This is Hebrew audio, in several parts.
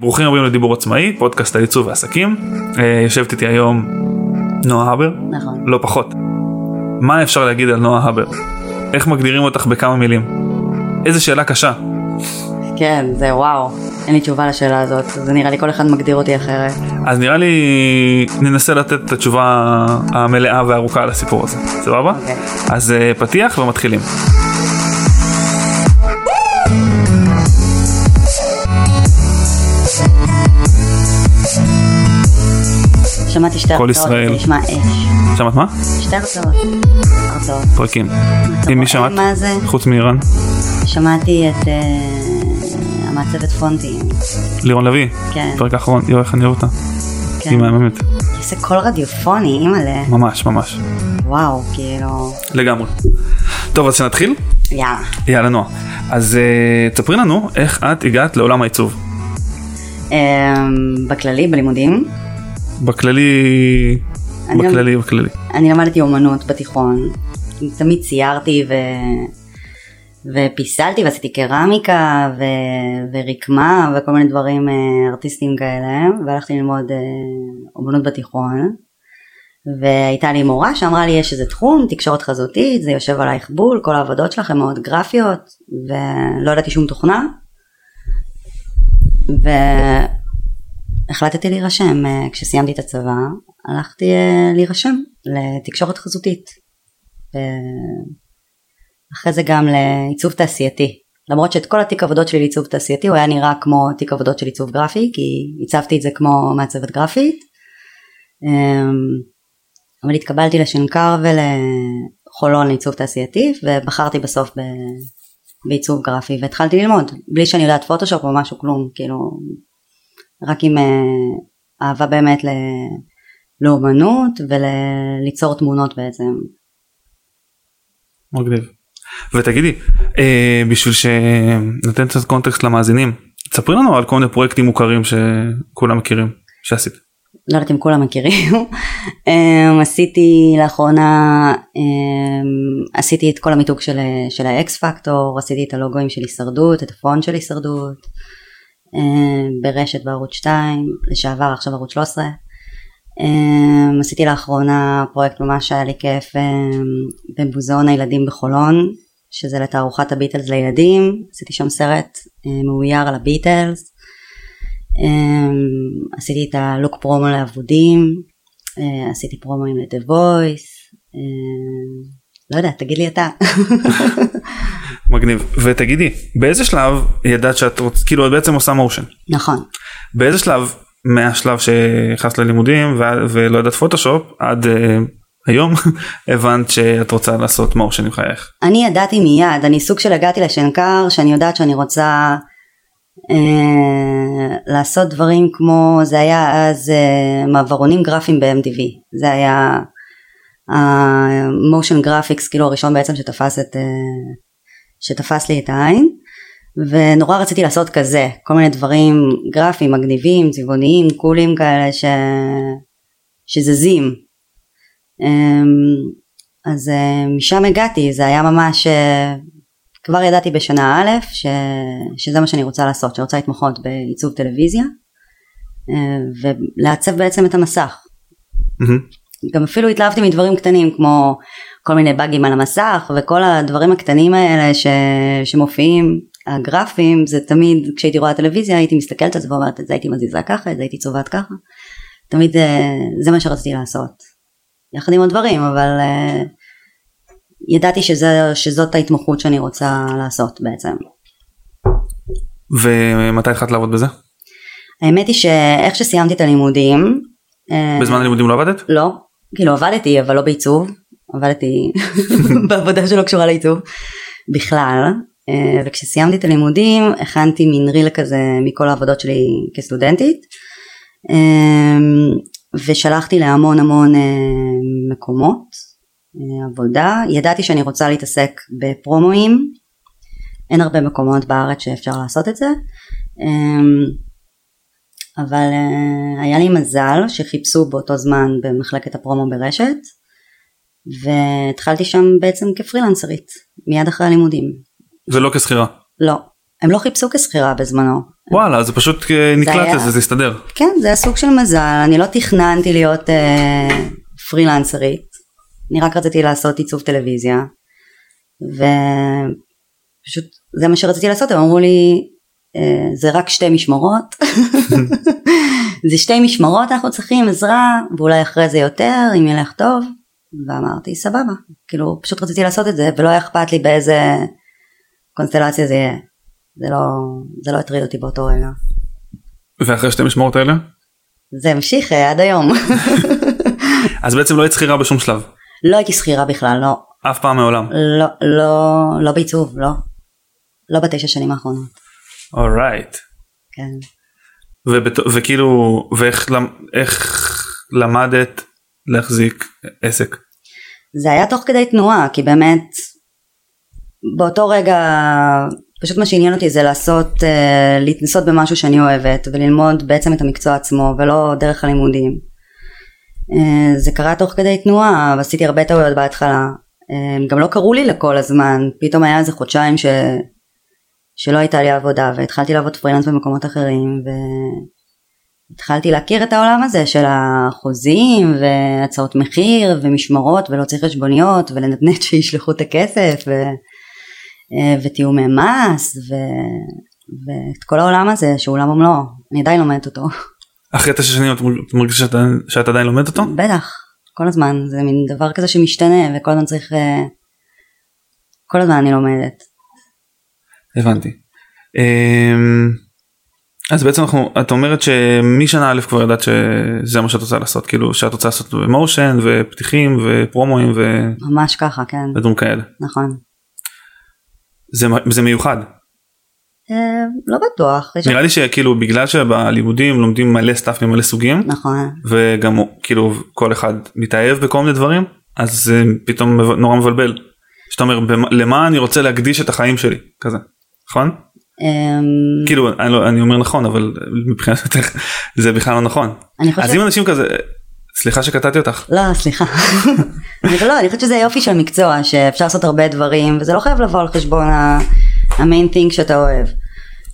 ברוכים הבאים לדיבור עצמאי, פודקאסט העיצוב ועסקים. אה, יושבת איתי היום נועה הבר, נכון. לא פחות. מה אפשר להגיד על נועה הבר? איך מגדירים אותך בכמה מילים? איזה שאלה קשה. כן, זה וואו. אין לי תשובה לשאלה הזאת, זה נראה לי כל אחד מגדיר אותי אחרת. אז נראה לי ננסה לתת את התשובה המלאה והארוכה על הסיפור הזה, סבבה? אוקיי. אז אה, פתיח ומתחילים. שמעתי שתי הרצאות, ישראל. זה נשמע אש. שמעת מה? שתי הרצאות. הרצאות. פרקים. עם מי שמעת? מה זה? חוץ מאיראן? שמעתי את אה, המעצבת פונטים. לירון לביא? כן. פרק האחרון, יואו איך אני אוהב אותה. כן. היא מהממת. זה קול רדיופוני, אימא'לה. ממש ממש. וואו, כאילו... לגמרי. טוב אז שנתחיל? יאללה. יאללה נועה. אז uh, תספרי לנו איך את הגעת לעולם העיצוב. אה, בכללי, בלימודים, בכללי, אני גם- בכללי, בכללי. אני למדתי אומנות בתיכון. תמיד ציירתי ו... ופיסלתי ועשיתי קרמיקה ו... ורקמה וכל מיני דברים אה, ארטיסטיים כאלה והלכתי ללמוד אה, אומנות בתיכון והייתה לי מורה שאמרה לי יש איזה תחום תקשורת חזותית זה יושב עלייך בול כל העבודות שלך הן מאוד גרפיות ולא ידעתי שום תוכנה והחלטתי להירשם אה, כשסיימתי את הצבא הלכתי אה, להירשם לתקשורת חזותית. ואחרי זה גם לעיצוב תעשייתי. למרות שאת כל התיק עבודות שלי לעיצוב תעשייתי הוא היה נראה כמו תיק עבודות של עיצוב גרפי כי עיצבתי את זה כמו מעצבת גרפית. אמ, אבל התקבלתי לשנקר ולחולון לעיצוב תעשייתי ובחרתי בסוף ב... בעיצוב גרפי והתחלתי ללמוד בלי שאני יודעת פוטושופ או משהו כלום כאילו רק עם אה, אהבה באמת ל... לאומנות וליצור תמונות בעצם. מגניב. ותגידי, אה, בשביל שנתן קצת קונטקסט למאזינים, תספרי לנו על כל מיני פרויקטים מוכרים שכולם מכירים, שעשית. לא יודעת אם כולם מכירים. אמ, עשיתי לאחרונה, אמ, עשיתי את כל המיתוג של, של ה X Factor, עשיתי את הלוגוים של הישרדות, את הפונט של הישרדות, ברשת בערוץ 2, לשעבר עכשיו ערוץ 13. אמ, עשיתי לאחרונה פרויקט ממש היה לי כיף אמ, במוזיאון הילדים בחולון, שזה לתערוכת הביטלס לילדים, עשיתי שם סרט אה, מאויר על הביטלס. עשיתי את הלוק פרומו לאבודים, אה, עשיתי פרומואים ל-The Voice, אמ, לא יודעת, תגיד לי אתה. מגניב. ותגידי, באיזה שלב ידעת שאת רוצ... כאילו את בעצם עושה מושן. נכון. באיזה שלב מהשלב שנכנסת ללימודים ו... ולא יודעת פוטושופ עד אה, היום הבנת שאת רוצה לעשות מושן עם חייך. אני ידעתי מיד, אני סוג של הגעתי לשנקר שאני יודעת שאני רוצה אה, לעשות דברים כמו, זה היה אז אה, מעברונים גרפיים ב-MTV, זה היה ה motion graphics כאילו הראשון בעצם שתפס את, אה, שתפס לי את העין ונורא רציתי לעשות כזה, כל מיני דברים גרפיים, מגניבים, צבעוניים, קולים כאלה ש... שזזים. אמ, אז אה, משם הגעתי, זה היה ממש, אה, כבר ידעתי בשנה א' ש... שזה מה שאני רוצה לעשות, שאני רוצה להתמחות בעיצוב טלוויזיה אה, ולעצב בעצם את המסך. מהמם. גם אפילו התלהבתי מדברים קטנים כמו כל מיני באגים על המסך וכל הדברים הקטנים האלה ש... שמופיעים הגרפיים זה תמיד כשהייתי רואה טלוויזיה הייתי מסתכלת על זה ואומרת את זה הייתי מזיזה ככה את זה הייתי צובעת ככה תמיד אה, זה מה שרציתי לעשות יחד עם עוד דברים אבל אה, ידעתי שזה, שזאת ההתמחות שאני רוצה לעשות בעצם. ומתי התחלת לעבוד בזה? האמת היא שאיך שסיימתי את הלימודים אה, בזמן הלימודים לא עבדת? לא, כאילו עבדתי אבל לא בעיצוב, עבדתי בעבודה שלא קשורה לעיצוב בכלל, אה, וכשסיימתי את הלימודים הכנתי מין ריל כזה מכל העבודות שלי כסטודנטית, אה, ושלחתי להמון המון אה, מקומות עבודה, ידעתי שאני רוצה להתעסק בפרומואים, אין הרבה מקומות בארץ שאפשר לעשות את זה. אבל היה לי מזל שחיפשו באותו זמן במחלקת הפרומו ברשת והתחלתי שם בעצם כפרילנסרית מיד אחרי הלימודים. ולא כשכירה. לא, הם לא חיפשו כשכירה בזמנו, וואלה זה פשוט אה, נקלט לזה זה הסתדר. כן, זה היה סוג של מזל, אני לא תכננתי להיות אה, פרילנסרית, אני רק רציתי לעשות עיצוב טלוויזיה, ופשוט זה מה שרציתי לעשות, הם אמרו לי, אה, זה רק שתי משמרות, זה שתי משמרות, אנחנו צריכים עזרה, ואולי אחרי זה יותר, אם ילך טוב, ואמרתי סבבה, כאילו פשוט רציתי לעשות את זה, ולא היה אכפת לי באיזה קונסטלציה זה יהיה, זה לא, זה לא הטריד אותי באותו רגע. ואחרי שתי משמרות האלה זה המשיך אה, עד היום. אז בעצם לא היית שכירה בשום שלב לא הייתי שכירה בכלל, לא, אף פעם מעולם. לא, לא, לא בעיצוב, לא. לא בתשע שנים האחרונות, אורייט. כן. ובת... וכאילו ואיך למ... איך למדת להחזיק עסק. זה היה תוך כדי תנועה, כי באמת, באותו רגע, פשוט מה שעניין אותי זה לעשות, אה, להתנסות במשהו שאני אוהבת, וללמוד בעצם את המקצוע עצמו, ולא דרך הלימודים. אה, זה קרה תוך כדי תנועה, ועשיתי הרבה טעויות בהתחלה. אה, גם לא קראו לי לכל הזמן, פתאום היה איזה חודשיים ש... שלא הייתה לי עבודה, והתחלתי לעבוד פרילנס במקומות אחרים, והתחלתי להכיר את העולם הזה של החוזים, והצעות מחיר, ומשמרות, ולא צריך חשבוניות, ולנדנד שישלחו את הכסף, ו... אה, ותיאומי מס, ו... ואת כל העולם הזה, שהוא עולם ומלואו, אני עדיין לומדת אותו. אחרי תשע שנים את מרג- את מרגישה שאת, שאת עדיין לומדת אותו? בטח, כל הזמן, זה מין דבר כזה שמשתנה, וכל הזמן צריך... אה, כל הזמן אני לומדת. הבנתי. אמ, אז בעצם אנחנו את אומרת שמשנה א' כבר ידעת שזה מה שאת רוצה לעשות כאילו שאת רוצה לעשות מושן ופתיחים ופרומואים ו- ממש ככה, כן, ודברים כאלה. נכון. זה, זה מיוחד. אה, לא בטוח. נראה לי שכאילו בגלל שבלימודים לומדים מלא stuff ממלא סוגים נכון, וגם כאילו כל אחד מתאהב בכל מיני דברים אז זה פתאום נורא מבלבל. שאתה אומר "במה- למה אני רוצה להקדיש את החיים שלי כזה נכון? אמ, כאילו אני, לא, אני אומר נכון אבל מבחינתך זה בכלל לא נכון. אני אז. אם אנשים כזה סליחה שקטעתי אותך לא, סליחה. אני לא, אני חושבת שזה יופי של מקצוע, שאפשר לעשות הרבה דברים, וזה לא חייב לבוא על חשבון ה main thing שאתה אוהב.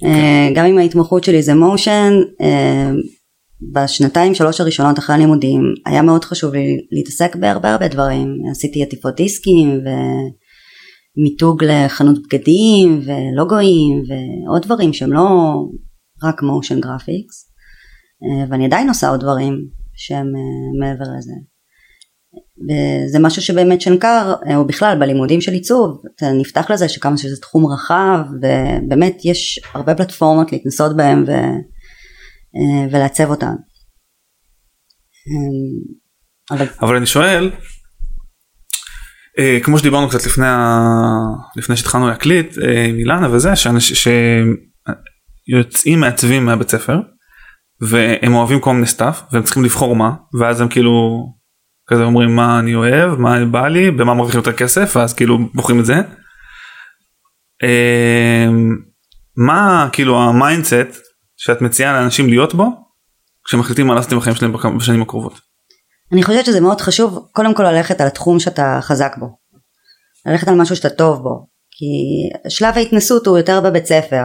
אה, גם אם ההתמחות שלי זה motion, בשנתיים שלוש הראשונות אחרי הלימודים, היה מאוד חשוב לי להתעסק בהרבה הרבה דברים. עשיתי עטיפות דיסקים, ומיתוג לחנות בגדים, ולוגויים, ועוד דברים שהם לא רק motion graphics. אה, ואני עדיין עושה עוד דברים שהם אה, מעבר לזה. וזה משהו שבאמת שנקר, אה, או בכלל בלימודים של עיצוב, אתה נפתח לזה שכמה שזה תחום רחב, ובאמת יש הרבה פלטפורמות להתנסות בהם ו, ולעצב אותן. אבל אבל אני שואל כמו שדיברנו קצת לפני ה... לפני שהתחלנו להקליט אה, עם אילנה וזה שאנש... שיוצאים מעצבים מהבית ספר והם אוהבים כל מיני stuff והם צריכים לבחור מה ואז הם כאילו כזה אומרים מה אני אוהב מה בא לי במה מרוויחים יותר כסף ואז כאילו בוחרים את זה. אה, מה כאילו ה mindset שאת מציעה לאנשים להיות בו כשמחליטים מה לעשות עם החיים שלהם בשנים הקרובות. אני חושבת שזה מאוד חשוב קודם כל ללכת על התחום שאתה חזק בו. ללכת על משהו שאתה טוב בו. כי שלב ההתנסות הוא יותר בבית ספר.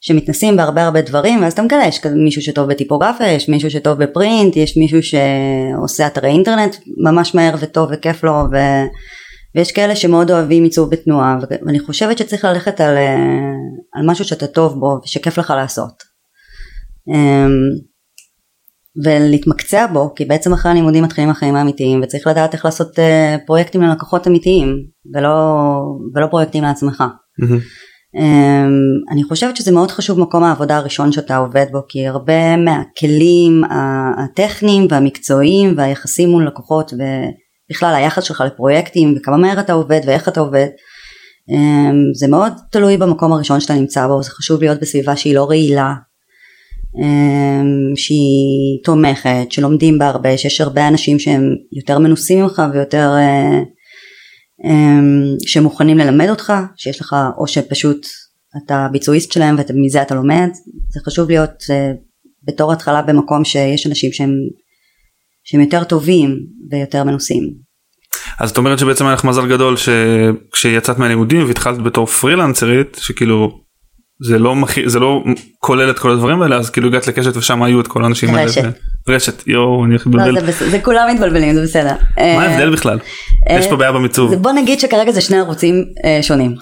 שמתנסים בהרבה הרבה דברים ואז אתה מגלה יש מישהו שטוב בטיפוגרפיה יש מישהו שטוב בפרינט יש מישהו שעושה אתרי אינטרנט ממש מהר וטוב וכיף לו ו... ויש כאלה שמאוד אוהבים עיצוב בתנועה ו- ואני חושבת שצריך ללכת על, אה, על משהו שאתה טוב בו ושכיף לך לעשות. ולהתמקצע בו כי בעצם אחרי הלימודים מתחילים החיים האמיתיים וצריך לדעת איך לעשות אה, פרויקטים ללקוחות אמיתיים ולא, ולא פרויקטים לעצמך. Um, אני חושבת שזה מאוד חשוב מקום העבודה הראשון שאתה עובד בו כי הרבה מהכלים הטכניים והמקצועיים והיחסים מול לקוחות ובכלל היחס שלך לפרויקטים וכמה מהר אתה עובד ואיך אתה עובד um, זה מאוד תלוי במקום הראשון שאתה נמצא בו זה חשוב להיות בסביבה שהיא לא רעילה שהיא תומכת שלומדים בה הרבה שיש הרבה אנשים שהם יותר מנוסים ממך ויותר uh, um, שמוכנים ללמד אותך, שיש לך או שפשוט אתה ביצועיסט שלהם ומזה אתה לומד, זה חשוב להיות uh, בתור התחלה במקום שיש אנשים שהם, שהם יותר טובים ויותר מנוסים. אז את אומרת שבעצם היה לך מזל גדול שכשיצאת מהלימודים והתחלת בתור פרילנסרית שכאילו זה לא מכי- זה לא כולל את כל הדברים האלה אז כאילו הגעת לקשת ושם היו את כל האנשים האלה. רשת. רשת יואו אני הולך לא, להתבלבל. זה, בס- זה כולם מתבלבלים זה בסדר. מה אה, ההבדל בכלל? אה, יש פה בעיה במיצוב. בוא נגיד שכרגע זה שני ערוצים אה, שונים.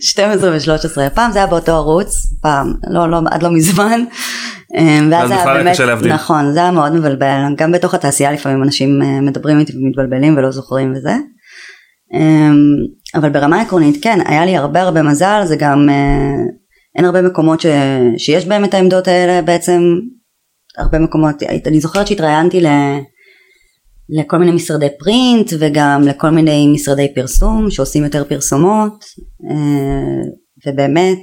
12 ו-13 פעם זה היה באותו ערוץ פעם לא לא עד לא מזמן. ואז היה באמת. נכון זה היה מאוד מבלבל גם בתוך התעשייה לפעמים אנשים מדברים איתי ומתבלבלים ולא זוכרים וזה. אה, אבל ברמה עקרונית כן היה לי הרבה הרבה מזל זה גם אה, אין הרבה מקומות ש, שיש בהם את העמדות האלה בעצם הרבה מקומות אני זוכרת שהתראיינתי ל... לכל מיני משרדי פרינט וגם לכל מיני משרדי פרסום שעושים יותר פרסומות אה, ובאמת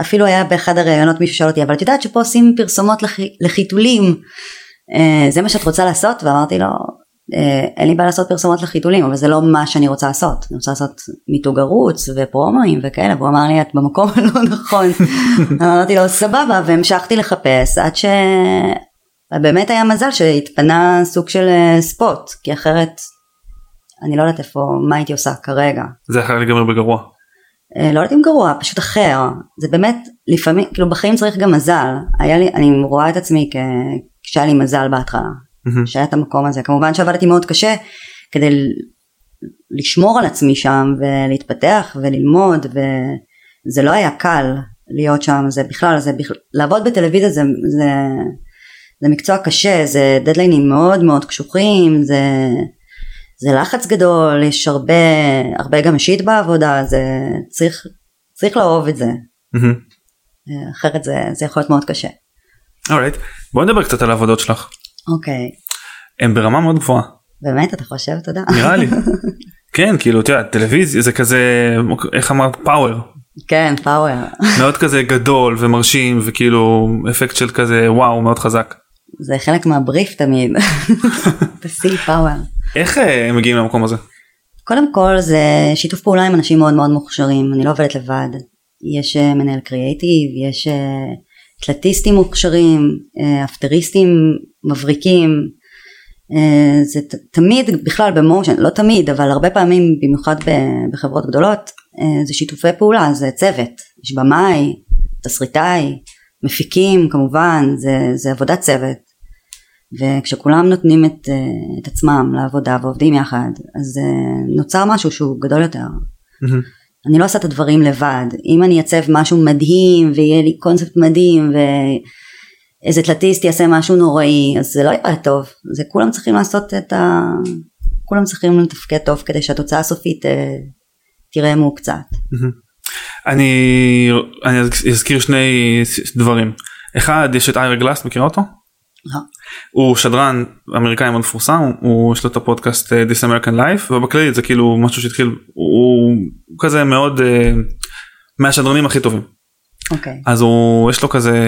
אפילו היה באחד הראיונות מישהו שאל אותי אבל את יודעת שפה עושים פרסומות לח... לחיתולים? אה, זה מה שאת רוצה לעשות? ואמרתי לו "אה, אין לי בעיה לעשות פרסומות לחיתולים אבל זה לא מה שאני רוצה לעשות. אני רוצה לעשות מיתוג ערוץ ופרומואים וכאלה. והוא אמר לי את במקום הלא נכון. אמרתי לו סבבה. והמשכתי לחפש עד ש... באמת היה מזל שהתפנה סוג של אה, ספוט כי אחרת אני לא יודעת איפה מה הייתי עושה כרגע. זה יכול להיגמר בגרוע. אה, לא יודעת אם גרוע פשוט אחר. זה באמת לפעמים כאילו בחיים צריך גם מזל. היה לי אני רואה את עצמי כ... כשהיה לי מזל בהתחלה מהמם. שהיה את המקום הזה כמובן שעבדתי מאוד קשה כדי לשמור על עצמי שם ולהתפתח וללמוד וזה לא היה קל להיות שם זה בכלל זה בכלל לעבוד בטלוויזיה זה, זה, זה מקצוע קשה זה דדליינים מאוד מאוד קשוחים זה, זה לחץ גדול יש הרבה הרבה גם אישית בעבודה זה צריך צריך לאהוב את זה מהמם. אחרת זה, זה יכול להיות מאוד קשה. אורייט. בוא נדבר קצת על העבודות שלך. אוקיי הם ברמה מאוד גבוהה. באמת אתה חושב תודה. נראה לי. כן כאילו אתה יודע טלוויזיה זה כזה איך אמרת פאוור כן פאוור. מאוד כזה גדול ומרשים וכאילו אפקט של כזה וואו מאוד חזק. זה חלק מהבריף תמיד. תשיא פאוור. איך אה, הם מגיעים למקום הזה? קודם כל זה שיתוף פעולה עם אנשים מאוד מאוד מוכשרים, אני לא עובדת לבד. יש אה, מנהל קריאייטיב, יש אה, תלתיסטים מוכשרים, אה, אפטריסטים מבריקים. אה, זה תמיד בכלל במושן, לא תמיד, אבל הרבה פעמים במיוחד בחברות גדולות, אה, זה שיתופי פעולה, זה צוות. יש במאי, תסריטאי, מפיקים כמובן, זה, זה עבודת צוות. וכשכולם נותנים את, את עצמם לעבודה ועובדים יחד, אז נוצר משהו שהוא גדול יותר. מהמם. אני לא עושה את הדברים לבד. אם אני אעצב משהו מדהים ויהיה לי קונספט מדהים ואיזה תלתיסט יעשה משהו נוראי, אז זה לא יראה טוב. זה כולם צריכים לעשות את ה... כולם צריכים לתפקד טוב כדי שהתוצאה הסופית אה, תראה מעוקצת. אני אני אזכיר שני דברים. אחד יש את איירה גלאס מכירה אותו? לא. הוא שדרן אמריקאי מאוד מפורסם הוא יש לו את הפודקאסט אה, This American Life ובכללי זה כאילו משהו שהתחיל הוא, כזה מאוד אה, מהשדרנים הכי טובים אוקיי. אז הוא יש לו כזה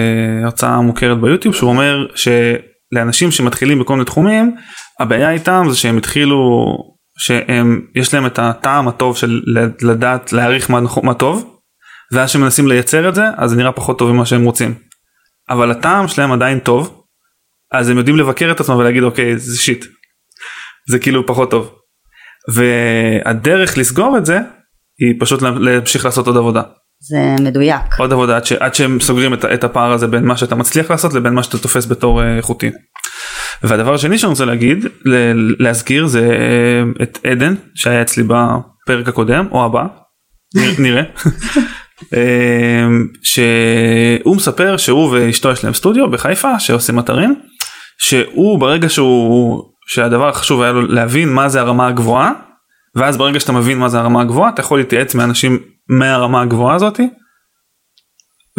הרצאה מוכרת ביוטיוב שהוא אומר שלאנשים שמתחילים בכל מיני תחומים הבעיה איתם זה שהם התחילו שהם יש להם את הטעם הטוב של לדעת להעריך מה, נכון- מה טוב ואז שמנסים לייצר את זה אז זה נראה פחות טוב ממה שהם רוצים. אבל הטעם שלהם עדיין טוב אז הם יודעים לבקר את עצמם ולהגיד אוקיי זה שיט. זה כאילו פחות טוב. והדרך לסגור את זה היא פשוט להמשיך לעשות עוד עבודה. זה מדויק. עוד עבודה עד, ש, עד שהם סוגרים את, את הפער הזה בין מה שאתה מצליח לעשות לבין מה שאתה תופס בתור אה, איכותי. והדבר השני שאני רוצה להגיד ל- להזכיר זה אה, את עדן שהיה אצלי בפרק הקודם או הבא נראה- אה, שהוא מספר שהוא ואשתו יש להם סטודיו בחיפה שעושים אתרים שהוא ברגע שהוא שהדבר החשוב היה לו להבין מה זה הרמה הגבוהה ואז ברגע שאתה מבין מה זה הרמה הגבוהה אתה יכול להתייעץ מאנשים מהרמה הגבוהה הזאתי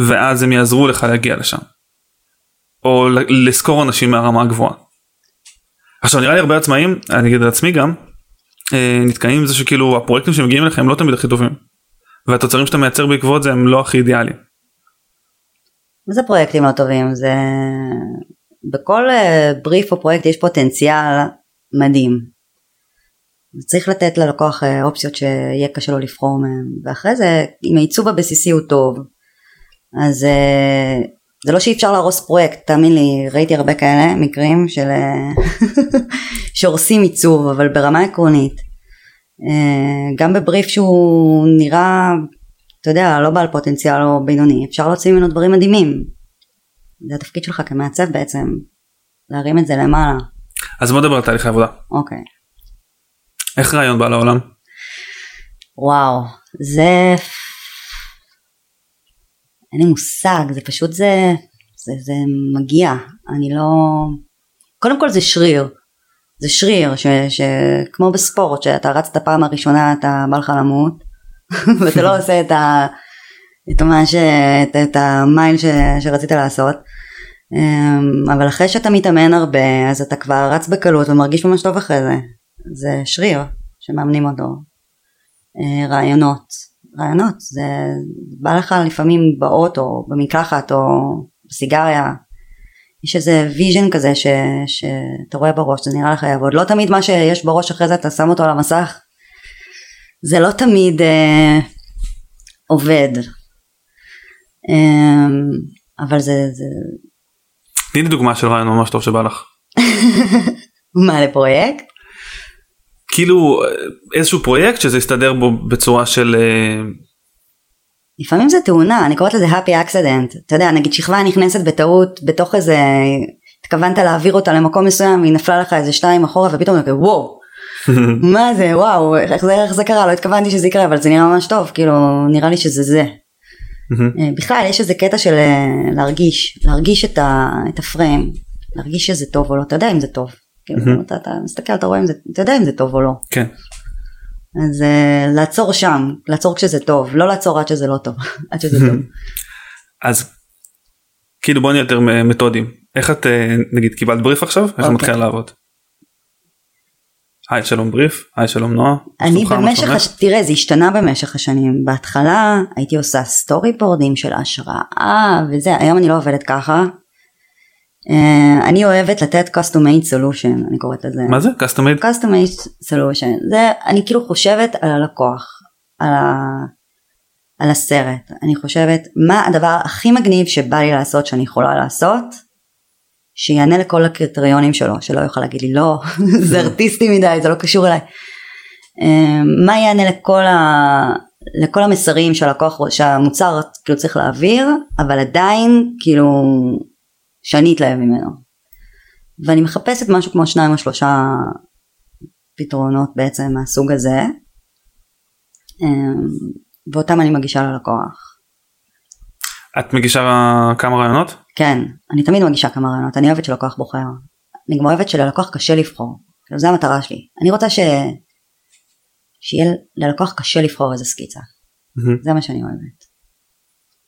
ואז הם יעזרו לך להגיע לשם. או ל- לזכור אנשים מהרמה הגבוהה. עכשיו נראה לי הרבה עצמאים אני אגיד על עצמי גם אה, נתקעים עם זה שכאילו הפרויקטים שמגיעים אליכם לא תמיד הכי טובים. והתוצרים שאתה מייצר בעקבות זה הם לא הכי אידיאליים. זה פרויקטים לא טובים, זה... בכל אה, בריף או פרויקט יש פוטנציאל מדהים. צריך לתת ללקוח אה, אופציות שיהיה קשה לו לבחור מהם, ואחרי זה אם העיצוב הבסיסי הוא טוב, אז אה, זה לא שאי אפשר להרוס פרויקט, תאמין לי, ראיתי הרבה כאלה מקרים של שהורסים עיצוב, אבל ברמה עקרונית. גם בבריף שהוא נראה אתה יודע, לא בעל פוטנציאל או בינוני, אפשר להוציא ממנו דברים מדהימים. זה התפקיד שלך כמעצב בעצם, להרים את זה למעלה. אז בוא נדבר על תהליכי עבודה. אוקיי. איך רעיון בא לעולם? וואו, זה... אין לי מושג, זה פשוט זה, זה, זה מגיע, אני לא... קודם כל זה שריר, זה שריר שכמו בספורט שאתה רץ את הפעם הראשונה אתה בא לך למות ואתה לא עושה את, ה, את, ש, את, את המייל ש, שרצית לעשות. אמ, אבל אחרי שאתה מתאמן הרבה אז אתה כבר רץ בקלות ומרגיש ממש טוב אחרי זה. זה שריר שמאמנים אותו. אה, רעיונות. רעיונות. זה בא לך לפעמים באוטו במקלחת או בסיגריה. יש איזה vision כזה ש, שאתה רואה בראש זה נראה לך יעבוד. לא תמיד מה שיש בראש אחרי זה אתה שם אותו על המסך. זה לא תמיד אה, עובד אבל זה, זה... תני לי דוגמה של רעיון ממש טוב שבא לך. מה לפרויקט? כאילו איזשהו פרויקט שזה יסתדר בו בצורה של אה, לפעמים זה תאונה, אני קוראת לזה happy accident. אתה יודע, נגיד שכבה נכנסת בטעות בתוך איזה, התכוונת להעביר אותה למקום מסוים, היא נפלה לך איזה שתיים אחורה ופתאום אתה וואו, מה זה, וואו, איך זה, איך זה קרה, לא התכוונתי שזה יקרה, אבל זה נראה ממש טוב, כאילו, נראה לי שזה זה. אה, בכלל, יש איזה קטע של אה, להרגיש, להרגיש את, ה, את הפריים, להרגיש שזה טוב או לא, אתה יודע אם זה טוב. כאילו, אתה, אתה מסתכל, אתה רואה אם זה, אתה יודע אם זה טוב או לא. כן. אז uh, לעצור שם, לעצור כשזה טוב, לא לעצור עד שזה לא טוב, עד שזה טוב. אז כאילו בוא נהיה יותר מתודים, איך את נגיד קיבלת בריף עכשיו, איך את אוקיי. מתחילה לעבוד? היי שלום בריף, היי שלום נועה. אני במשך, הש... תראה זה השתנה במשך השנים, בהתחלה הייתי עושה סטורי בורדים של השראה וזה, היום אני לא עובדת ככה, Uh, אני אוהבת לתת custom made solution אני קוראת לזה. מה זה? custom made custom made solution. זה אני כאילו חושבת על הלקוח על, ה, על הסרט. אני חושבת מה הדבר הכי מגניב שבא לי לעשות שאני יכולה לעשות שיענה לכל הקריטריונים שלו שלא יוכל להגיד לי לא זה ארטיסטי מדי זה לא קשור אליי uh, מה יענה לכל ה... לכל המסרים שהלקוח שהמוצר כאילו צריך להעביר אבל עדיין כאילו שאני אתלהב ממנו. ואני מחפשת משהו כמו שניים או שלושה פתרונות בעצם מהסוג הזה אמ, ואותם אני מגישה ללקוח. את מגישה כמה רעיונות? כן, אני תמיד מגישה כמה רעיונות, אני אוהבת שלקוח בוחר. אני גם אוהבת שללקוח קשה לבחור, כאילו זה המטרה שלי. אני רוצה ש... שיהיה ללקוח קשה לבחור איזה סקיצה. Mm-hmm. זה מה שאני אוהבת.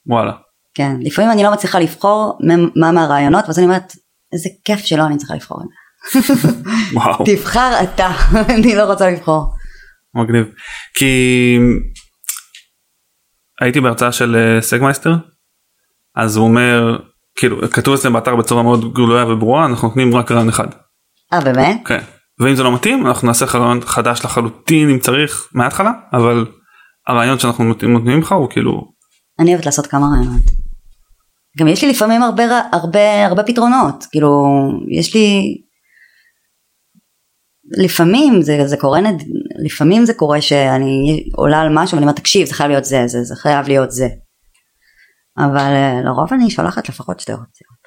וואלה. כן, לפעמים אני לא מצליחה לבחור מה מהרעיונות, ואז אני אומרת, איזה כיף שלא אני צריכה לבחור את זה. וואו. תבחר אתה, אני לא רוצה לבחור. מגניב. כי הייתי בהרצאה של אה, סגמייסטר, אז הוא אומר, כאילו, כתוב אצלם באתר בצורה מאוד גלויה וברורה, אנחנו נותנים רק רעיון אחד. אה, באמת? כן. ואם זה לא מתאים, אנחנו נעשה לך רעיון חדש לחלוטין אם צריך, מההתחלה, אבל הרעיון שאנחנו נותנים לך הוא כאילו... אני אוהבת לעשות כמה רעיונות. גם יש לי לפעמים הרבה הרבה הרבה פתרונות כאילו יש לי לפעמים זה, זה קורה נד... לפעמים זה קורה שאני עולה על משהו ואני אומרת תקשיב זה חייב להיות זה זה זה חייב להיות זה אבל אה, לרוב אני שולחת לפחות שתי אופציות.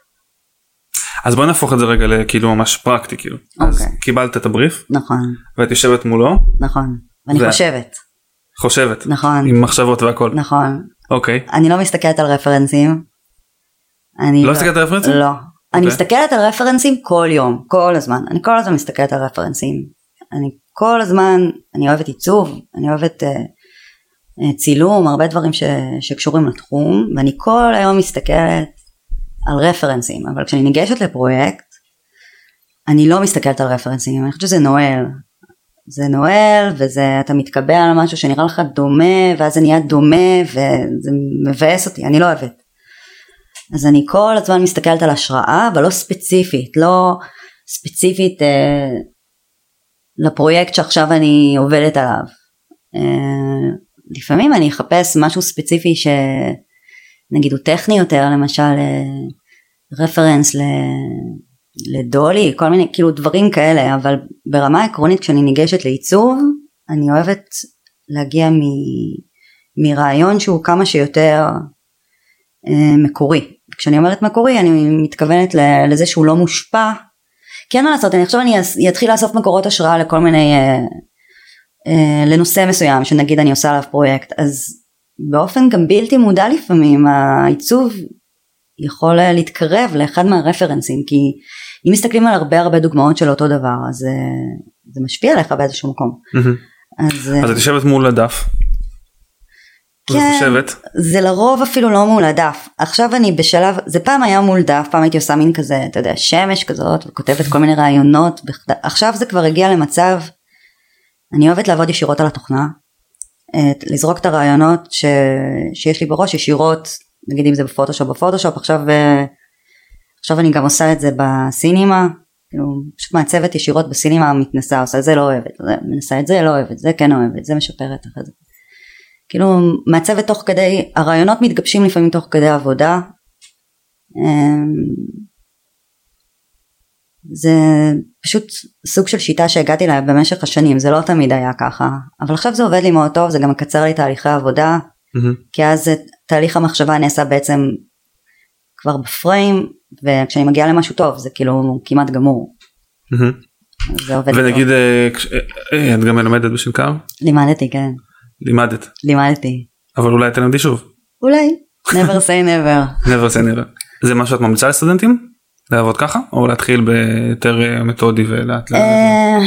אז בוא נהפוך את זה רגע לכאילו ממש פרקטי כאילו. Okay. אז אוקיי. קיבלת את הבריף. נכון. ואת יושבת מולו. נכון. ואני ו... חושבת. חושבת. נכון. עם מחשבות והכל. נכון. אוקיי. אני לא מסתכלת על רפרנסים. אני לא מסתכלת על רפרנסים? לא. אני אוקיי. מסתכלת על רפרנסים כל יום, כל הזמן. אני כל הזמן מסתכלת על רפרנסים. אני כל הזמן, אני אוהבת עיצוב, אני אוהבת uh, צילום, הרבה דברים ש, שקשורים לתחום, ואני כל היום מסתכלת על רפרנסים, אבל כשאני ניגשת לפרויקט, אני לא מסתכלת על רפרנסים, אני חושבת שזה נועל. זה נועל וזה אתה מתקבע על משהו שנראה לך דומה ואז זה נהיה דומה וזה מבאס אותי אני לא אוהבת אז אני כל הזמן מסתכלת על השראה אבל לא ספציפית לא ספציפית אה, לפרויקט שעכשיו אני עובדת עליו אה, לפעמים אני אחפש משהו ספציפי שנגיד הוא טכני יותר למשל אה, רפרנס ל... לדולי כל מיני כאילו דברים כאלה אבל ברמה עקרונית כשאני ניגשת לעיצוב אני אוהבת להגיע מ... מרעיון שהוא כמה שיותר אה, מקורי. כשאני אומרת מקורי אני מתכוונת לזה שהוא לא מושפע אין מה לעשות אני עכשיו אני אתחיל לאסוף מקורות השראה לכל מיני אה, לנושא מסוים שנגיד אני עושה עליו פרויקט אז באופן גם בלתי מודע לפעמים העיצוב יכול להתקרב לאחד מהרפרנסים כי אם מסתכלים על הרבה הרבה דוגמאות של אותו דבר אז זה משפיע עליך באיזשהו מקום. אז, אז את יושבת מול הדף כן, וחושבת? זה לרוב אפילו לא מול הדף. עכשיו אני בשלב, זה פעם היה מול דף, פעם הייתי עושה מין כזה, אתה יודע, שמש כזאת, וכותבת כל מיני רעיונות. עכשיו זה כבר הגיע למצב, אני אוהבת לעבוד ישירות על התוכנה, לזרוק את הרעיונות ש, שיש לי בראש ישירות, נגיד אם זה בפוטושופ, בפוטושופ, עכשיו, עכשיו אני גם עושה את זה בסינימה, כאילו פשוט מעצבת ישירות בסינימה מתנסה, עושה את זה לא אוהבת, מנסה את זה לא אוהבת, זה כן אוהבת, זה משפרת אחרי זה. כאילו מעצבת תוך כדי, הרעיונות מתגבשים לפעמים תוך כדי עבודה. זה פשוט סוג של שיטה שהגעתי לה במשך השנים, זה לא תמיד היה ככה, אבל עכשיו זה עובד לי מאוד טוב, זה גם מקצר לי תהליכי עבודה, mm-hmm. כי אז תהליך המחשבה נעשה בעצם כבר בפריים, וכשאני מגיעה למשהו טוב זה כאילו כמעט גמור. Mm-hmm. זה עובד ונגיד טוב. אה, אה, את גם מלמדת בשנקר? לימדתי כן. לימדת. לימדתי. אבל אולי תלמדי שוב. אולי. never say never. never say never. זה מה שאת ממליצה לסטודנטים? לעבוד ככה? או להתחיל ביותר אה, מתודי ולאט לאט? אה,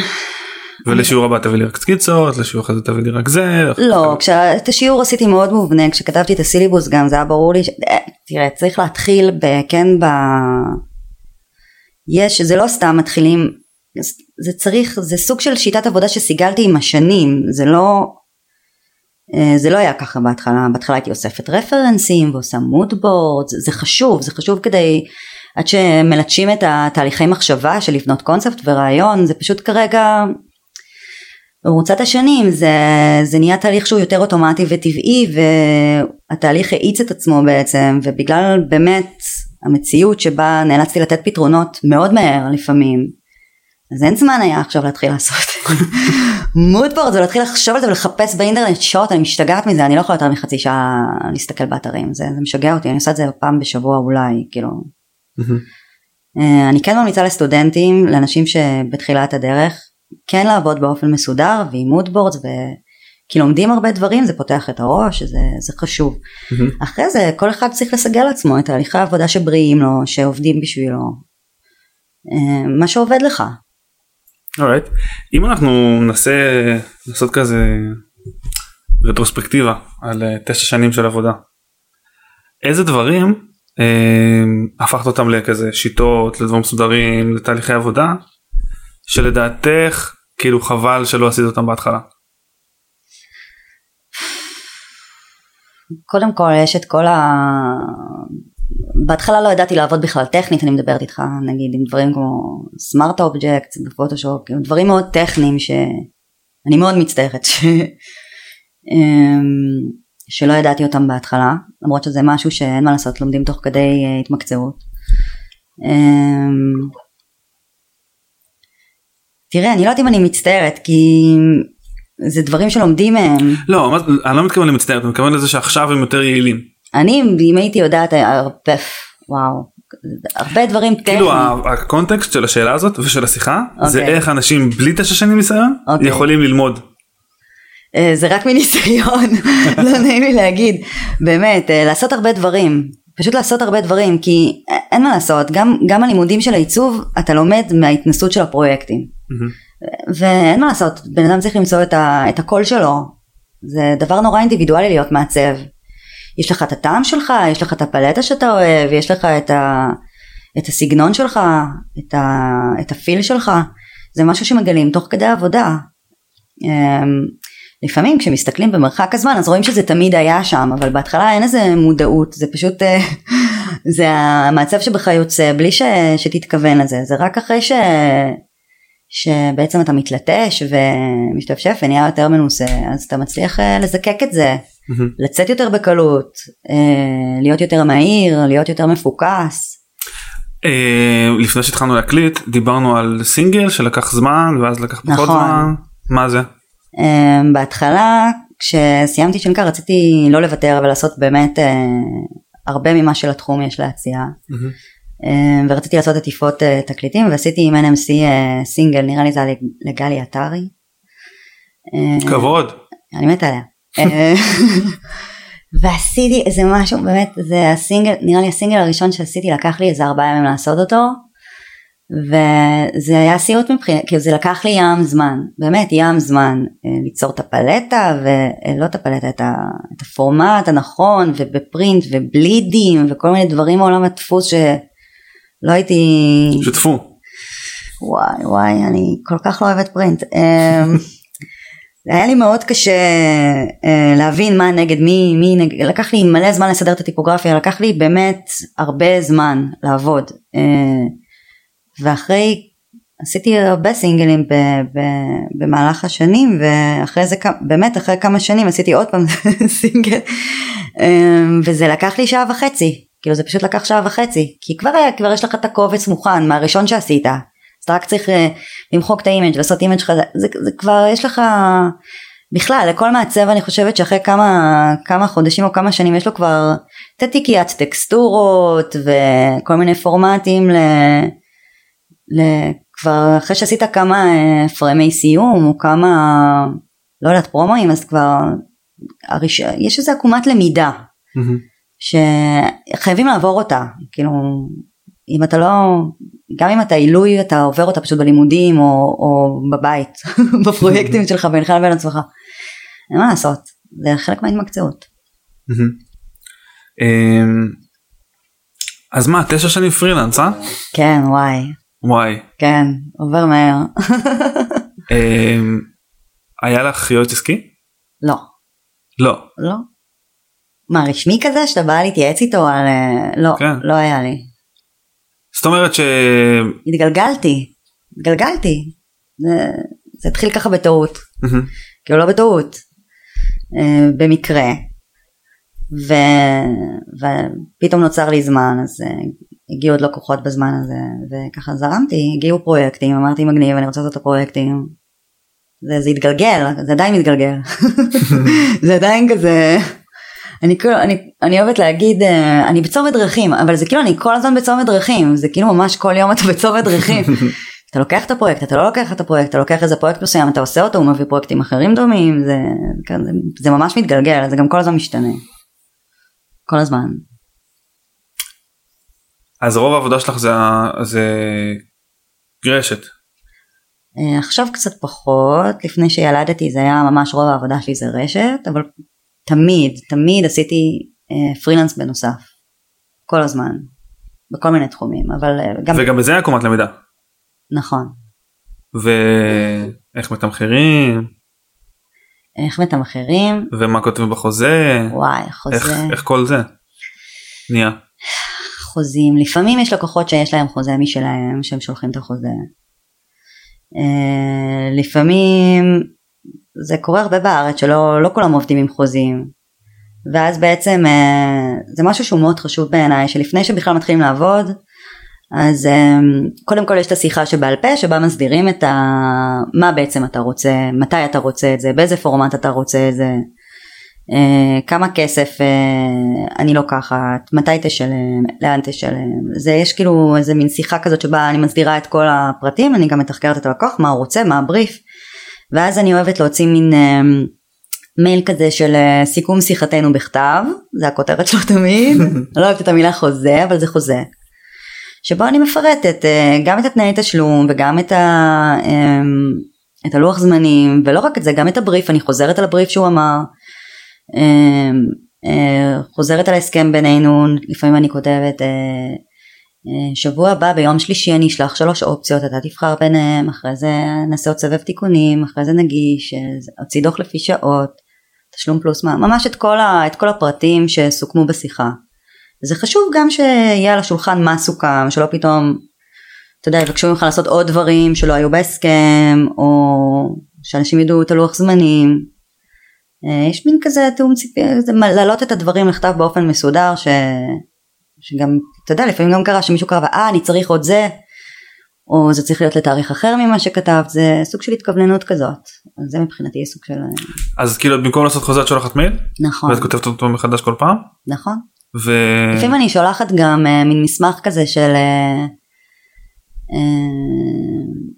ולשיעור הבא תביא לי רק סקיצות, לשיעור אחרי זה תביא לי רק זה. לא, כשאת השיעור עשיתי מאוד מובנה, כשכתבתי את הסילבוס גם זה היה ברור לי, ש... אה, תראה צריך להתחיל כן ב... יש, זה לא סתם מתחילים, זה צריך, זה סוג של שיטת עבודה שסיגלתי עם השנים, זה לא זה לא היה ככה בהתחלה, בהתחלה הייתי אוספת רפרנסים ועושה מודבורד, זה חשוב, זה חשוב כדי, עד שמלטשים את התהליכי מחשבה של לבנות קונספט ורעיון, זה פשוט כרגע, במרוצת השנים זה, זה נהיה תהליך שהוא יותר אוטומטי וטבעי והתהליך האיץ את עצמו בעצם ובגלל באמת המציאות שבה נאלצתי לתת פתרונות מאוד מהר לפעמים אז אין זמן היה עכשיו להתחיל לעשות. מודבורד זה להתחיל לחשוב על זה ולחפש באינטרנט שעות אני משתגעת מזה אני לא יכולה יותר מחצי שעה להסתכל באתרים זה, זה משגע אותי אני עושה את זה פעם בשבוע אולי כאילו אני כן ממליצה לסטודנטים לאנשים שבתחילת הדרך כן לעבוד באופן מסודר ועם מודבורד ו... כי לומדים הרבה דברים זה פותח את הראש זה, זה חשוב mm-hmm. אחרי זה כל אחד צריך לסגל עצמו את תהליכי העבודה שבריאים לו שעובדים בשבילו אה, מה שעובד לך Alright. אם אנחנו ננסה לעשות כזה רטרוספקטיבה על אה, תשע שנים של עבודה איזה דברים אה, הפכת אותם לכזה שיטות לדברים מסודרים לתהליכי עבודה שלדעתך כאילו חבל שלא עשית אותם בהתחלה. קודם כל יש את כל ה... בהתחלה לא ידעתי לעבוד בכלל טכנית אני מדברת איתך נגיד עם דברים כמו smart object בפוטושופ דברים מאוד טכניים שאני מאוד מצטערת. אמ, שלא ידעתי אותם בהתחלה למרות שזה משהו שאין מה לעשות לומדים תוך כדי אה, התמקצעות. אמ, תראה אני לא יודעת אם אני מצטערת כי זה דברים שלומדים מהם. לא אני לא מתכוון למצטערת אני מתכוון לזה שעכשיו הם יותר יעילים. אני אם הייתי יודעת הרבה וואו הרבה דברים טכניים. כאילו הקונטקסט של השאלה הזאת ושל השיחה okay. זה אוקיי. איך אנשים בלי תשע שנים ניסיון okay. אוקיי. יכולים ללמוד. אה, זה רק מניסיון לא נעים לי להגיד. באמת אה, לעשות הרבה דברים פשוט לעשות הרבה דברים כי אין מה לעשות גם גם הלימודים של העיצוב אתה לומד מההתנסות של הפרויקטים. ואין מה לעשות בן אדם צריך למצוא את, ה, את הקול שלו. זה דבר נורא אינדיבידואלי להיות מעצב. יש לך את הטעם שלך, יש לך את הפלטה שאתה אוהב, יש לך את, ה, את הסגנון שלך, את, ה, את הפיל שלך, זה משהו שמגלים תוך כדי עבודה. לפעמים כשמסתכלים במרחק הזמן אז רואים שזה תמיד היה שם אבל בהתחלה אין איזה מודעות זה פשוט אה, זה המעצב שבך יוצא בלי ש, שתתכוון לזה זה רק אחרי ש, שבעצם אתה מתלטש ומשתפשף ונהיה יותר מנוסה אז אתה מצליח אה, לזקק את זה mm-hmm. לצאת יותר בקלות, אה, להיות יותר מהיר, להיות יותר מפוקס. אה, לפני שהתחלנו להקליט דיברנו על סינגל שלקח זמן ואז לקח פחות נכון. זמן, מה זה? אה, בהתחלה כשסיימתי שנקר רציתי לא לוותר ולעשות באמת אה, הרבה ממה שלתחום יש להציע. אה, ורציתי לעשות עטיפות אה, תקליטים ועשיתי עם NMC אה, סינגל נראה לי זה היה לגלי עטרי. אה, כבוד. אני מתה עליה. ועשיתי איזה משהו באמת זה הסינגל נראה לי הסינגל הראשון שעשיתי לקח לי איזה ארבעה ימים לעשות אותו וזה היה סיוט מבחינת כאילו זה לקח לי ים זמן באמת ים זמן אה, ליצור את הפלטה ולא את הפלטה את, ה, את הפורמט הנכון ובפרינט ובלידים וכל מיני דברים מעולם הדפוס שלא הייתי שותפו. וואי וואי אני כל כך לא אוהבת פרינט. אמ, היה לי מאוד קשה אה, להבין מה נגד מי, מי נגד, לקח לי מלא זמן לסדר את הטיפוגרפיה, לקח לי באמת הרבה זמן לעבוד. ואחרי, עשיתי הרבה סינגלים ב, ב, במהלך השנים, ואחרי זה, באמת אחרי כמה שנים עשיתי עוד פעם סינגל, אה, וזה לקח לי שעה וחצי, כאילו זה פשוט לקח שעה וחצי, כי כבר, כבר יש לך את הקובץ מוכן מהראשון שעשית. אז אתה רק צריך אה, למחוק את ה image לעשות image חדש. זה, זה כבר יש לך בכלל לכל מעצב אני חושבת שאחרי כמה כמה חודשים או כמה שנים יש לו כבר את התיקיית טקסטורות וכל מיני פורמטים ל, כבר אחרי שעשית כמה אה, פרמי סיום או כמה לא יודעת פרומואים אז כבר הראש... יש איזה עקומת למידה שחייבים לעבור אותה כאילו אם אתה לא, גם אם אתה עילוי אתה עובר אותה פשוט בלימודים או, או בבית, בפרויקטים שלך בינך לבין עצמך. אין מה לעשות, זה חלק מההתמקצעות. אמ, אז מה, תשע שנים פרילנס, אה? כן, וואי. וואי. כן, עובר מהר. אמ, היה לך יועץ עסקי? לא. לא. לא. מה, רשמי כזה שאתה בא להתייעץ איתו על... אה, לא, כן. לא היה לי. זאת אומרת ש... התגלגלתי, התגלגלתי. זה, זה התחיל ככה בטעות. כאילו לא בטעות, אה, במקרה. ו... ופתאום נוצר לי זמן אז אה, הגיעו עוד לקוחות בזמן הזה וככה זרמתי הגיעו פרויקטים אמרתי מגניב אני רוצה לעשות את הפרויקטים זה, זה התגלגל זה עדיין מתגלגל זה עדיין כזה אני כאילו אני, אני אוהבת להגיד אה, אני בצומת דרכים אבל זה כאילו אני כל הזמן בצומת דרכים זה כאילו ממש כל יום אתה בצומת דרכים אתה לוקח את הפרויקט אתה לא לוקח את הפרויקט אתה לוקח איזה פרויקט מסוים אתה עושה אותו הוא מביא פרויקטים אחרים דומים זה, זה, זה ממש מתגלגל זה גם כל הזמן משתנה. כל הזמן. אז רוב העבודה שלך זה, זה רשת. אה, עכשיו קצת פחות לפני שילדתי זה היה ממש רוב העבודה שלי זה רשת אבל תמיד תמיד עשיתי אה, פרילנס בנוסף כל הזמן בכל מיני תחומים אבל אה, גם וגם בזה היה קומת למידה. נכון ואיך מתמחרים איך מתמחרים ומה כותבים בחוזה וואי איך, חוזה איך כל זה נהיה. חוזים. לפעמים יש לקוחות שיש להם חוזה משלהם שהם שולחים את החוזה. אה, לפעמים זה קורה הרבה בארץ שלא לא כולם עובדים עם חוזים. ואז בעצם אה, זה משהו שהוא מאוד חשוב בעיניי שלפני שבכלל מתחילים לעבוד אז אה, קודם כל יש את השיחה שבעל פה שבה מסדירים את ה... מה בעצם אתה רוצה מתי אתה רוצה את זה באיזה פורמט אתה רוצה את זה אה, כמה כסף אה, אני לוקחת, מתי תשלם, לאן תשלם, זה יש כאילו איזה מין שיחה כזאת שבה אני מסדירה את כל הפרטים, אני גם מתחקרת את הלקוח, מה הוא רוצה, מה הבריף, ואז אני אוהבת להוציא מין אה, מייל כזה של סיכום שיחתנו בכתב, זה הכותרת שלו תמיד, לא אוהבת את המילה חוזה, אבל זה חוזה, שבו אני מפרטת גם את התנאי תשלום וגם את ה... את הלוח זמנים ולא רק את זה גם את הבריף אני חוזרת על הבריף שהוא אמר חוזרת על ההסכם בינינו לפעמים אני כותבת אה, אה, שבוע הבא ביום שלישי אני אשלח שלוש אופציות אתה תבחר ביניהם אחרי זה נעשה עוד סבב תיקונים אחרי זה נגיש אה, הוציא דוח לפי שעות תשלום פלוס ממש את כל, ה, את כל הפרטים שסוכמו בשיחה. זה חשוב גם שיהיה על השולחן מה סוכם שלא פתאום אתה יודע יבקשו ממך לעשות עוד דברים שלא היו בהסכם או שאנשים ידעו את הלוח זמנים אה, יש מין כזה תיאום ציפי, להעלות את הדברים לכתב באופן מסודר ש... שגם, אתה יודע, לפעמים גם קרה שמישהו קרא, אה, אני צריך עוד זה, או זה צריך להיות לתאריך אחר ממה שכתבת, זה סוג של התכווננות כזאת. אז זה מבחינתי סוג של... אז כאילו במקום לעשות חוזה את שולחת מייל? נכון. ואת כותבת אותו מחדש כל פעם? נכון. ו... לפעמים אני שולחת גם uh, מין מסמך כזה של... Uh, uh,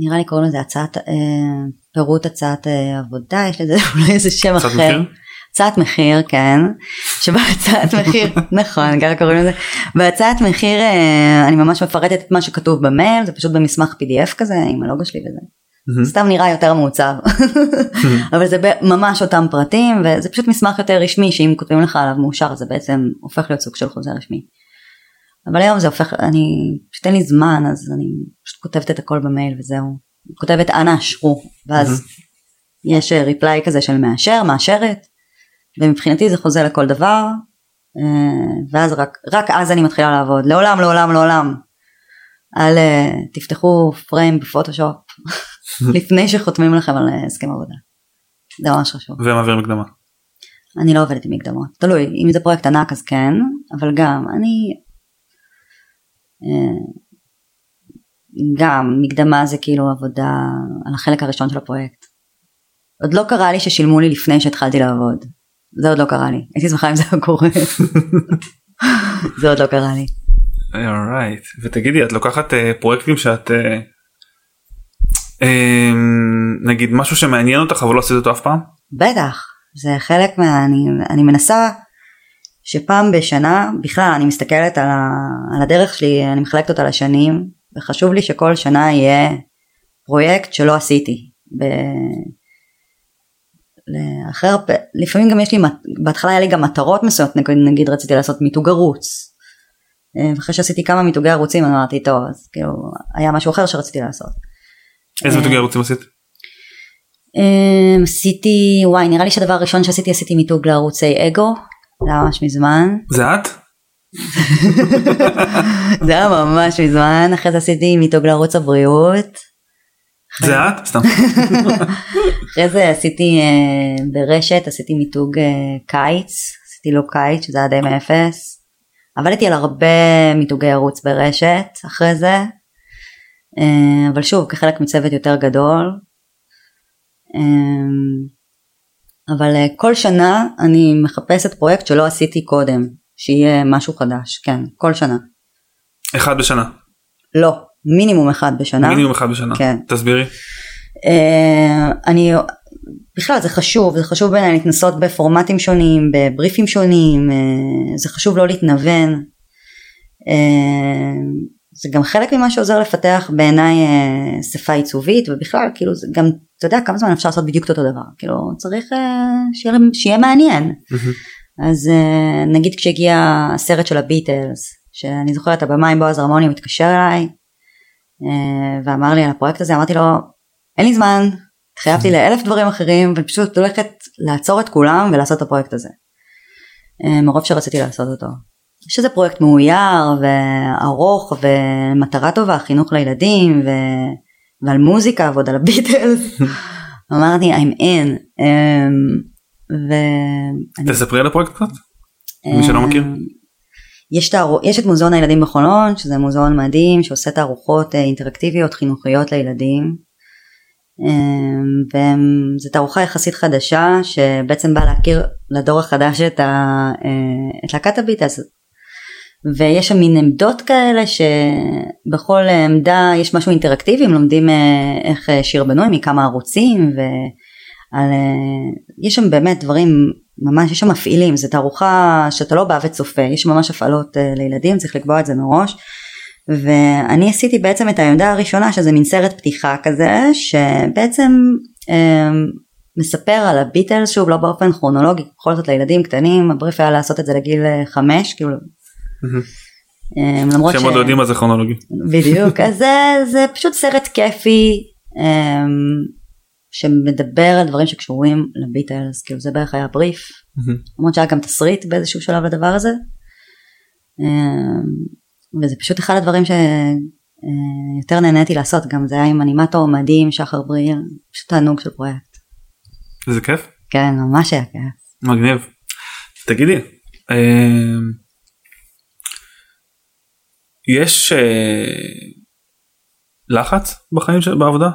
נראה לי קוראים לזה הצעת, uh, פירוט הצעת uh, עבודה, יש לזה אולי איזה שם אחר. מחיר? הצעת מחיר, כן, שבהצעת מחיר, נכון, ככה קוראים לזה, בהצעת מחיר אה, אני ממש מפרטת את מה שכתוב במייל, זה פשוט במסמך PDF כזה עם הלוגו שלי וזה. סתם נראה יותר מעוצב, אבל זה ממש אותם פרטים וזה פשוט מסמך יותר רשמי שאם כותבים לך עליו מאושר זה בעצם הופך להיות סוג של חוזה רשמי. אבל היום זה הופך, אני, פשוט אין לי זמן אז אני פשוט כותבת את הכל במייל וזהו, כותבת אנא אשרו, ואז יש ריפליי כזה של מאשר, מאשרת, ומבחינתי זה חוזה לכל דבר, אה, ואז רק, רק אז אני מתחילה לעבוד, לעולם לעולם לעולם. אל אה, תפתחו פריים בפוטושופ לפני שחותמים לכם על אה, הסכם עבודה. זה ממש חשוב. ומעביר מקדמה. אני לא עובדת עם מקדמות, תלוי, אם זה פרויקט ענק אז כן, אבל גם אני... גם מקדמה זה כאילו עבודה על החלק הראשון של הפרויקט. עוד לא קרה לי ששילמו לי לפני שהתחלתי לעבוד. זה עוד לא קרה לי. הייתי שמחה אם זה היה קורה. זה עוד לא קרה לי. אורייט ותגידי את לוקחת אה, פרויקטים שאת אה, אה, נגיד משהו שמעניין אותך אבל לא עשית אותו אף פעם? בטח, זה חלק מה... אני, אני מנסה שפעם בשנה, בכלל אני מסתכלת על, ה, על הדרך שלי, אני מחלקת אותה לשנים, וחשוב לי שכל שנה יהיה פרויקט שלא עשיתי. ב... לאחר, לפעמים גם יש לי, בהתחלה היה לי גם מטרות מסוימות, נגיד, נגיד רציתי לעשות מיתוג ערוץ. אה, ואחרי שעשיתי כמה מיתוגי ערוצים אמרתי טוב אז כאילו היה משהו אחר שרציתי לעשות. איזה אה. מיתוגי ערוצים עשית? אמ, עשיתי וואי נראה לי שהדבר הראשון שעשיתי עשיתי מיתוג לערוצי אגו זה היה ממש מזמן זה את? זה היה ממש מזמן אחרי זה עשיתי מיתוג לערוץ הבריאות זה את? סתם. אחרי זה עשיתי אה, ברשת עשיתי מיתוג אה, קיץ עשיתי לו קיץ שזה היה די מאפס עבדתי על הרבה מיתוגי ערוץ ברשת אחרי זה אה, אבל שוב כחלק מצוות יותר גדול אבל אה, כל שנה אני מחפשת פרויקט שלא עשיתי קודם שיהיה משהו חדש כן כל שנה אחד בשנה. לא מינימום אחד בשנה מינימום אחד בשנה. כן. תסבירי. אה, אני בכלל זה חשוב זה חשוב בעיניי להתנסות בפורמטים שונים בבריפים שונים אה, זה חשוב לא להתנוון אה, זה גם חלק ממה שעוזר לפתח בעיניי שפה עיצובית ובכלל כאילו זה גם אתה יודע כמה זמן אפשר לעשות בדיוק את אותו דבר כאילו צריך אה, שיהיה, שיהיה מעניין. אז אה, נגיד כשהגיע הסרט של הביטלס שאני זוכרת הבמאי בועז רמוני מתקשר אליי אה, ואמר לי על הפרויקט הזה אמרתי לו אין לי זמן התחייבתי לאלף דברים אחרים ופשוט הולכת לעצור את כולם ולעשות את הפרויקט הזה. מרוב שרציתי לעשות אותו. שזה פרויקט מאויר וארוך ומטרה טובה חינוך לילדים ו... ועל מוזיקה ועוד על הביטלס. אמרתי I'm in. אמ, ואני תספרי על הפרויקט קצת. מי שלא מכיר. אמ, יש, תערו... יש את מוזיאון הילדים בחולון שזה מוזיאון מדהים שעושה תערוכות אה, אינטראקטיביות חינוכיות לילדים. אמ, וזו תערוכה יחסית חדשה שבעצם באה להכיר לדור החדש את, ה... אה, את להקת הביטלס. ויש שם מין עמדות כאלה שבכל עמדה יש משהו אינטראקטיבי הם לומדים אה, איך אה, שיר בנוי מכמה ערוצים ועל אה, יש שם באמת דברים ממש יש שם מפעילים זו תערוכה שאתה לא בא וצופה יש ממש הפעלות לילדים צריך לקבוע את זה מראש. ואני עשיתי בעצם את העמדה הראשונה שזה מין סרט פתיחה כזה שבעצם מספר על הביטלס שוב לא באופן כרונולוגי בכל זאת לילדים קטנים הבריף היה לעשות את זה לגיל חמש כאילו למרות שהם עוד יודעים מה זה כרונולוגי. בדיוק אז זה, פשוט סרט כיפי אה, שמדבר על דברים שקשורים לביטלס כאילו זה בערך היה בריף מהמם. למרות שהיה גם תסריט באיזשהו שלב לדבר הזה. אה, וזה פשוט אחד הדברים שיותר נהניתי לעשות גם זה היה עם אנימטור מדהים שחר בריאל פשוט תענוג של פרויקט איזה כיף. כן ממש היה כיף. מגניב. תגידי. יש אה, לחץ בחיים של בעבודה?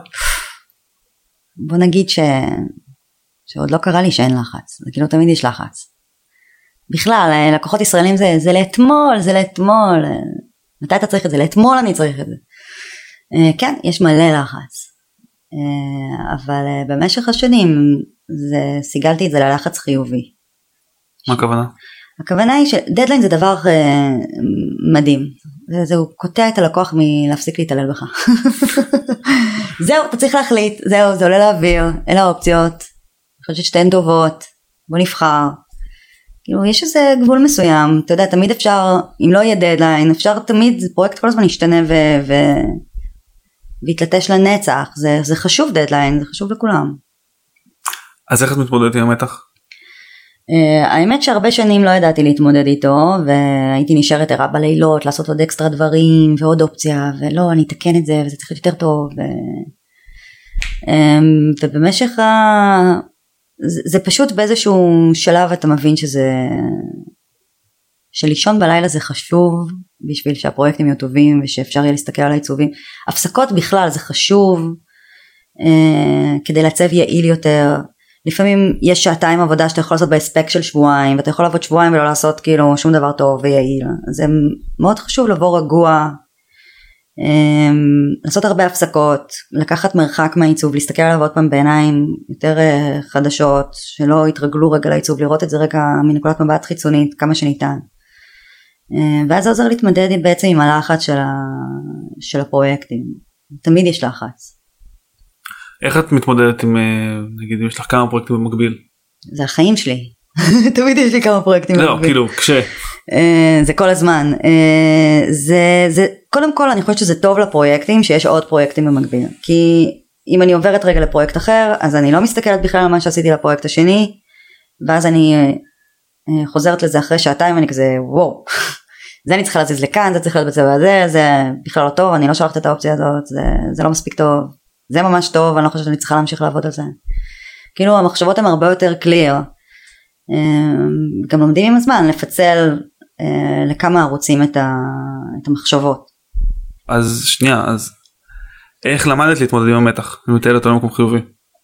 בוא נגיד ש... שעוד לא קרה לי שאין לחץ, זה כאילו תמיד יש לחץ. בכלל, אה, לקוחות ישראלים זה, זה לאתמול, זה לאתמול, אה, מתי אתה צריך את זה? לאתמול אני צריך את זה. אה, כן, יש מלא לחץ. אבל במשך השנים זה, סיגלתי את זה ללחץ חיובי. מה הכוונה? הכוונה היא שדדליין זה דבר מדהים. זה, זה הוא קוטע את הלקוח מלהפסיק להתעלל בך. זהו, אתה צריך להחליט, זהו, זה עולה לאוויר, אלה האופציות. אני חושבת שתיהן טובות, בוא נבחר. כאילו יש איזה גבול מסוים, אתה יודע, תמיד אפשר, אם לא יהיה דדליין, אפשר תמיד, זה פרויקט כל הזמן ישתנה ו... ו... ויתלטש לנצח, זה, זה חשוב דדליין, זה חשוב לכולם. אז איך את מתמודדת עם המתח? Uh, האמת שהרבה שנים לא ידעתי להתמודד איתו והייתי נשארת ערה בלילות לעשות עוד אקסטרה דברים ועוד אופציה ולא אני אתקן את זה וזה צריך להיות יותר טוב ו... um, ובמשך ה... זה, זה פשוט באיזשהו שלב אתה מבין שזה שלישון בלילה זה חשוב בשביל שהפרויקטים יהיו טובים ושאפשר יהיה להסתכל על העיצובים. הפסקות בכלל זה חשוב uh, כדי לעצב יעיל יותר לפעמים יש שעתיים עבודה שאתה יכול לעשות בהספק של שבועיים ואתה יכול לעבוד שבועיים ולא לעשות כאילו שום דבר טוב ויעיל. זה מאוד חשוב לבוא רגוע אמ, לעשות הרבה הפסקות לקחת מרחק מהעיצוב להסתכל עליו עוד פעם בעיניים יותר אה, חדשות שלא יתרגלו רגע לעיצוב לראות את זה רגע מנקודת מבט חיצונית כמה שניתן. אמ, ואז זה עוזר להתמודד בעצם עם הלחץ של, ה... של הפרויקטים. תמיד יש לחץ איך את מתמודדת עם אה, נגיד אם יש לך כמה פרויקטים במקביל? זה החיים שלי. תמיד יש לי כמה פרויקטים לא, במקביל. כאילו כש... אה, זה כל הזמן. אה, זה, זה, קודם כל אני חושבת שזה טוב לפרויקטים שיש עוד פרויקטים במקביל. כי אם אני עוברת רגע לפרויקט אחר אז אני לא מסתכלת בכלל על מה שעשיתי לפרויקט השני ואז אני חוזרת לזה אחרי שעתיים ואני כזה וואו זה אני צריכה להזיז לכאן זה צריך להיות בצבע הזה זה בכלל לא טוב אני לא שולחת את האופציה הזאת זה, זה לא מספיק טוב זה ממש טוב, אני לא חושבת שאני צריכה להמשיך לעבוד על זה. כאילו המחשבות הן הרבה יותר קליר. אמ, גם לומדים עם הזמן לפצל אה, לכמה ערוצים את, ה, את המחשבות. אז שנייה, אז איך למדת להתמודד עם המתח? אני מתאר אותו למקום חיובי.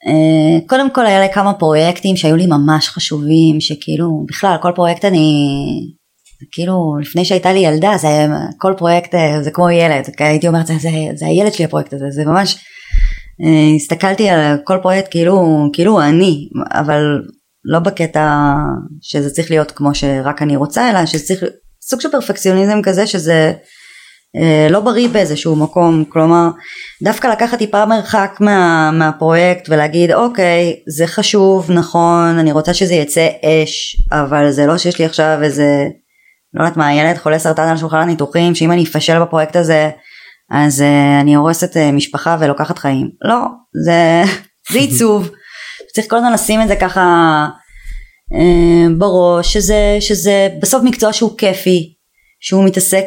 אה, קודם כל היה לי כמה פרויקטים שהיו לי ממש חשובים שכאילו בכלל כל פרויקט אני כאילו לפני שהייתה לי ילדה זה כל פרויקט אה, זה כמו ילד הייתי אומרת זה, זה, זה הילד שלי הפרויקט הזה זה ממש הסתכלתי על כל פרויקט כאילו כאילו אני אבל לא בקטע שזה צריך להיות כמו שרק אני רוצה אלא שצריך סוג של פרפקציוניזם כזה שזה אה, לא בריא באיזשהו מקום. כלומר דווקא לקחת טיפה מרחק מה, מהפרויקט ולהגיד אוקיי זה חשוב נכון אני רוצה שזה יצא אש אבל זה לא שיש לי עכשיו איזה לא יודעת מה ילד חולה סרטן על שולחן הניתוחים שאם אני אפשל בפרויקט הזה אז uh, אני הורסת uh, משפחה ולוקחת חיים. לא, זה, זה עיצוב. צריך כל הזמן לשים את זה ככה uh, בראש, שזה, שזה בסוף מקצוע שהוא כיפי, שהוא מתעסק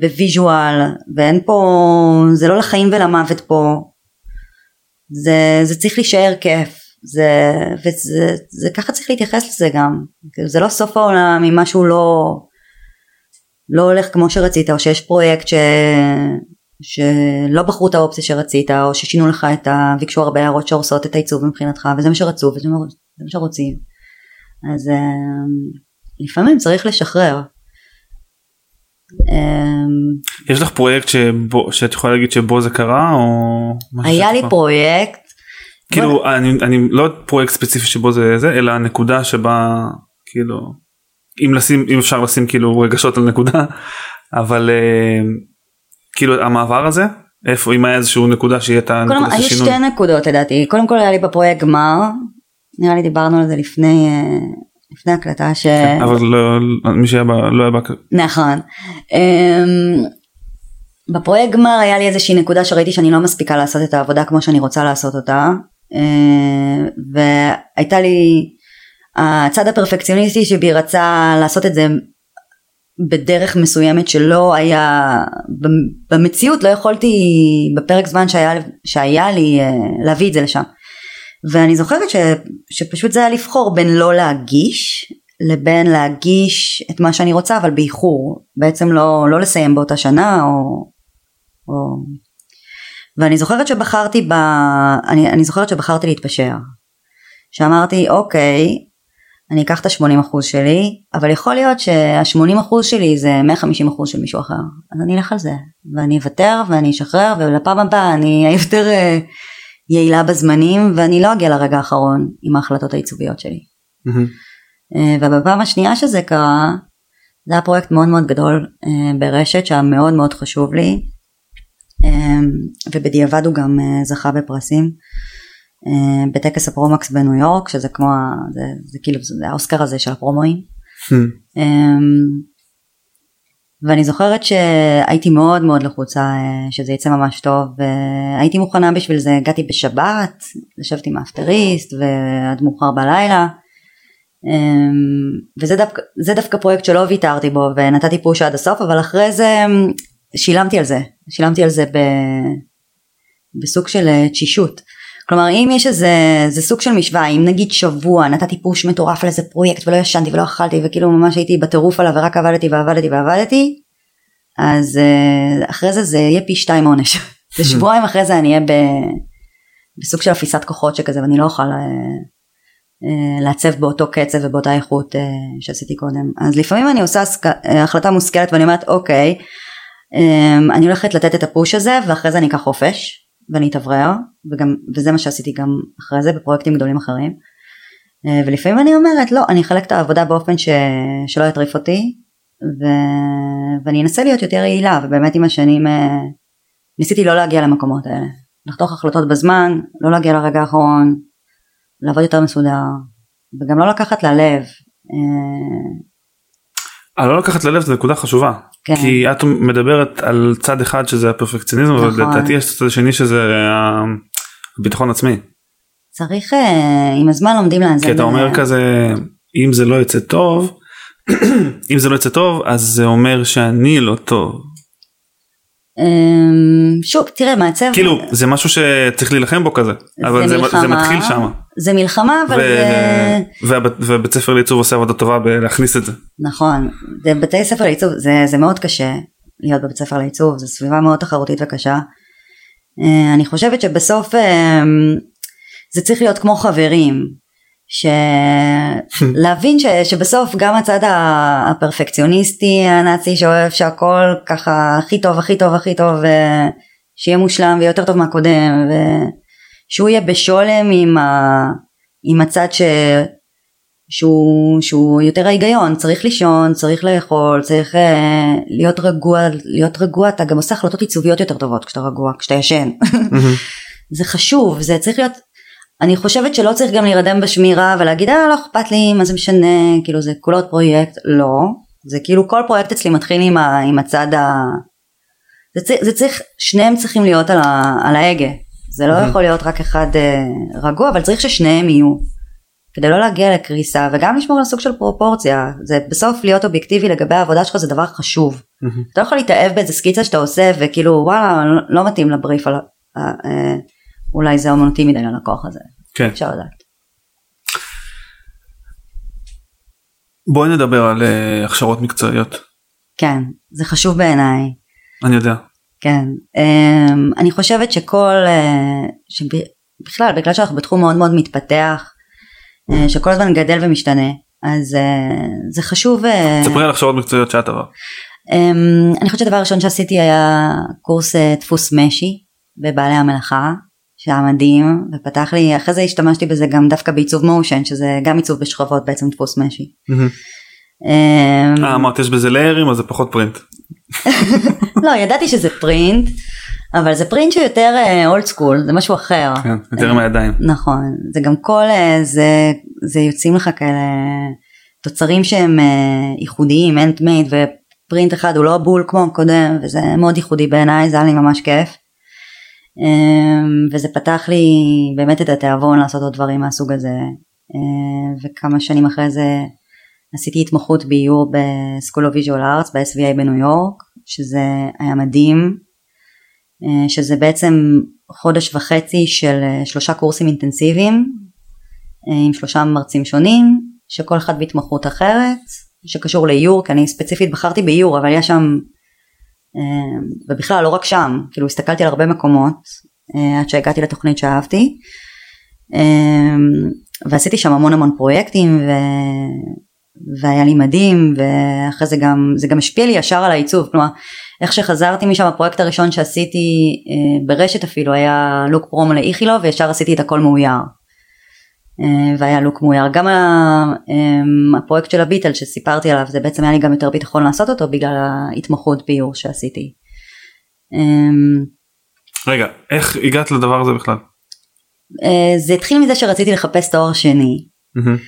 ב visual, ואין פה, זה לא לחיים ולמוות פה. זה, זה צריך להישאר כיף. זה, וזה זה, ככה צריך להתייחס לזה גם. זה לא סוף העולם אם משהו לא... לא הולך כמו שרצית או שיש פרויקט ש... שלא בחרו את האופציה שרצית או ששינו לך את ה... ביקשו הרבה הערות שהורסות את העיצוב מבחינתך וזה מה שרצו וזה מה שרוצים אז אמ, לפעמים צריך לשחרר. אמ, יש לך פרויקט שבו, שאת יכולה להגיד שבו זה קרה או היה לי פרויקט כאילו בוא... אני, אני לא פרויקט ספציפי שבו זה זה אלא הנקודה שבה כאילו אם לשים אם אפשר לשים כאילו רגשות על נקודה אבל uh, כאילו המעבר הזה איפה אם היה איזשהו נקודה שיהיה את הנקודה של השינוי. היו שתי נקודות לדעתי קודם כל היה לי בפרויקט גמר נראה לי דיברנו על זה לפני uh, לפני הקלטה ש... כן, אבל לא, מי שהיה בה לא היה בה... נכון. Um, בפרויקט גמר היה לי איזושהי נקודה שראיתי שאני לא מספיקה לעשות את העבודה כמו שאני רוצה לעשות אותה uh, והייתה לי הצד הפרפקציוניסטי שבי רצה לעשות את זה בדרך מסוימת שלא היה במציאות לא יכולתי בפרק זמן שהיה, שהיה לי אה, להביא את זה לשם ואני זוכרת ש, שפשוט זה היה לבחור בין לא להגיש לבין להגיש את מה שאני רוצה אבל באיחור בעצם לא, לא לסיים באותה שנה או, או ואני זוכרת שבחרתי ב... אני, אני זוכרת שבחרתי להתפשר. שאמרתי אוקיי אני אקח את ה-80% שלי אבל יכול להיות שה-80% שלי זה 150% של מישהו אחר אז אני אלך על זה ואני אוותר ואני אשחרר ולפעם הבאה אני אהיה יותר אה, יעילה בזמנים ואני לא אגיע לרגע האחרון עם ההחלטות העיצוביות שלי. אה, ובפעם השנייה שזה קרה זה היה פרויקט מאוד מאוד גדול אה, ברשת שהיה מאוד מאוד חשוב לי ובדיעבד הוא גם זכה בפרסים. אה, בטקס הפרומקס בניו יורק שזה כמו זה, זה כאילו זה האוסקר הזה של הפרומואים. Hmm. אמ, ואני זוכרת שהייתי מאוד מאוד לחוצה אה, שזה יצא ממש טוב והייתי מוכנה בשביל זה הגעתי בשבת ישבתי עם האפטריסט ועד מאוחר בלילה אמ, וזה דווקא, דווקא פרויקט שלא ויתרתי בו ונתתי פוש עד הסוף אבל אחרי זה אמ, שילמתי על זה שילמתי על זה ב, בסוג של אה, תשישות כלומר אם יש איזה זה סוג של משוואה אם נגיד שבוע נתתי פוש מטורף על איזה פרויקט ולא ישנתי ולא אכלתי וכאילו ממש הייתי בטירוף עליו ורק עבדתי ועבדתי ועבדתי אז אה, אחרי זה זה יהיה פי שתיים עונש. ושבועיים אחרי זה אני אהיה ב, בסוג של אפיסת כוחות שכזה ואני לא אוכל אה, אה, לעצב באותו קצב ובאותה איכות שעשיתי קודם. אז לפעמים אני עושה החלטה מושכלת ואני אומרת אוקיי אני הולכת לתת את הפוש הזה ואחרי זה אני אקח חופש ואני אתאוורר וזה מה שעשיתי גם אחרי זה בפרויקטים גדולים אחרים. אה, ולפעמים אני אומרת לא אני אחלק את העבודה באופן ש... שלא יטריף אותי ו... ואני אנסה להיות יותר יעילה. ובאמת עם השנים אה, ניסיתי לא להגיע למקומות האלה. לחתוך החלטות בזמן לא להגיע לרגע האחרון לעבוד יותר מסודר וגם לא לקחת ללב אה, לא לקחת ללב זה נקודה חשובה כן. כי את מדברת על צד אחד שזה הפרפקציוניזם נכון. ולדעתי יש צד שני שזה הביטחון עצמי. צריך אה, עם הזמן לומדים לאזן. כי אתה אומר כזה אם זה לא יוצא טוב אם זה לא יוצא טוב אז זה אומר שאני לא טוב. אמ, שוב תראה מעצב כאילו זה משהו שצריך להילחם בו כזה אבל זה, זה, זה מתחיל שם זה מלחמה אבל ו... זה ובית ספר לעיצוב עושה עבודה טובה בלהכניס את זה. נכון. זה בתי ספר לעיצוב זה, זה מאוד קשה להיות בבית ספר לעיצוב זו סביבה מאוד תחרותית וקשה. אה, אני חושבת שבסוף אמ, זה צריך להיות כמו חברים שלהבין ש... שבסוף גם הצד הפרפקציוניסטי הנאצי שאוהב שהכל ככה הכי טוב הכי טוב הכי טוב שיהיה מושלם ויותר טוב מהקודם ושהוא יהיה בשולם עם, ה... עם הצד ש... שהוא, שהוא יותר ההיגיון צריך לישון צריך לאכול צריך uh, להיות רגוע להיות רגוע אתה גם עושה החלטות עיצוביות יותר טובות כשאתה רגוע כשאתה ישן. זה חשוב זה צריך להיות אני חושבת שלא צריך גם להירדם בשמירה ולהגיד אה לא אכפת לי מה זה משנה? כאילו זה כולו עוד פרויקט. לא. זה כאילו כל פרויקט אצלי מתחיל עם, ה, עם הצד ה... זה, צריך, זה צריך שניהם צריכים להיות על, ה, על ההגה. זה לא יכול להיות רק אחד אה, רגוע אבל צריך ששניהם יהיו. כדי לא להגיע לקריסה וגם לשמור על סוג של פרופורציה זה בסוף להיות אובייקטיבי לגבי העבודה שלך זה דבר חשוב. אתה לא יכול להתאהב באיזה סקיצה שאתה עושה וכאילו וואלה לא, לא מתאים לבריף על, אה, אה, אולי זה אומנותי מדי ללקוח הזה. כן. אפשר לדעת. בואי נדבר על uh, הכשרות מקצועיות. כן, זה חשוב בעיניי. אני יודע. כן, um, אני חושבת שכל, uh, שבכלל בגלל שאנחנו בתחום מאוד מאוד מתפתח, uh, שכל הזמן גדל ומשתנה, אז uh, זה חשוב. ספרי על הכשרות מקצועיות שאת עברת. Um, אני חושבת שהדבר הראשון שעשיתי היה קורס uh, דפוס משי בבעלי המלאכה שהיה מדהים ופתח לי אחרי זה השתמשתי בזה גם דווקא בעיצוב מושן שזה גם עיצוב בשכבות בעצם דפוס משי. אמ, אה, אמרת יש בזה ליירים אז זה פחות פרינט. לא ידעתי שזה פרינט אבל זה פרינט שיותר אולד סקול זה משהו אחר. כן, יותר עם הידיים. נכון זה גם כל uh, זה זה יוצאים לך כאלה תוצרים שהם uh, ייחודיים handmade ו print אחד הוא לא בול כמו הקודם וזה מאוד ייחודי בעיניי זה היה לי ממש כיף. אמ, וזה פתח לי באמת את התיאבון לעשות עוד דברים מהסוג הזה. אמ, וכמה שנים אחרי זה עשיתי התמחות באיור ב School of Visual Arts ב-SVA בניו יורק שזה היה מדהים. אמ, שזה בעצם חודש וחצי של אה, שלושה קורסים אינטנסיביים עם שלושה מרצים שונים שכל אחד בהתמחות אחרת שקשור לאיור כי אני ספציפית בחרתי באיור אבל יש שם ובכלל לא רק שם, כאילו הסתכלתי על הרבה מקומות עד שהגעתי לתוכנית שאהבתי. ועשיתי שם המון המון פרויקטים ו... והיה לי מדהים ואחרי זה גם זה גם השפיע לי ישר על העיצוב כלומר איך שחזרתי משם הפרויקט הראשון שעשיתי אה, ברשת אפילו היה לוק פרומו לאיכילוב וישר עשיתי את הכל מאויר. אה, והיה לוק מאויר גם אה, הפרויקט של הביטל שסיפרתי עליו זה בעצם היה לי גם יותר ביטחון לעשות אותו בגלל ההתמחות ביור שעשיתי. רגע איך הגעת לדבר הזה בכלל? זה התחיל מזה שרציתי לחפש תואר שני. Mm-hmm.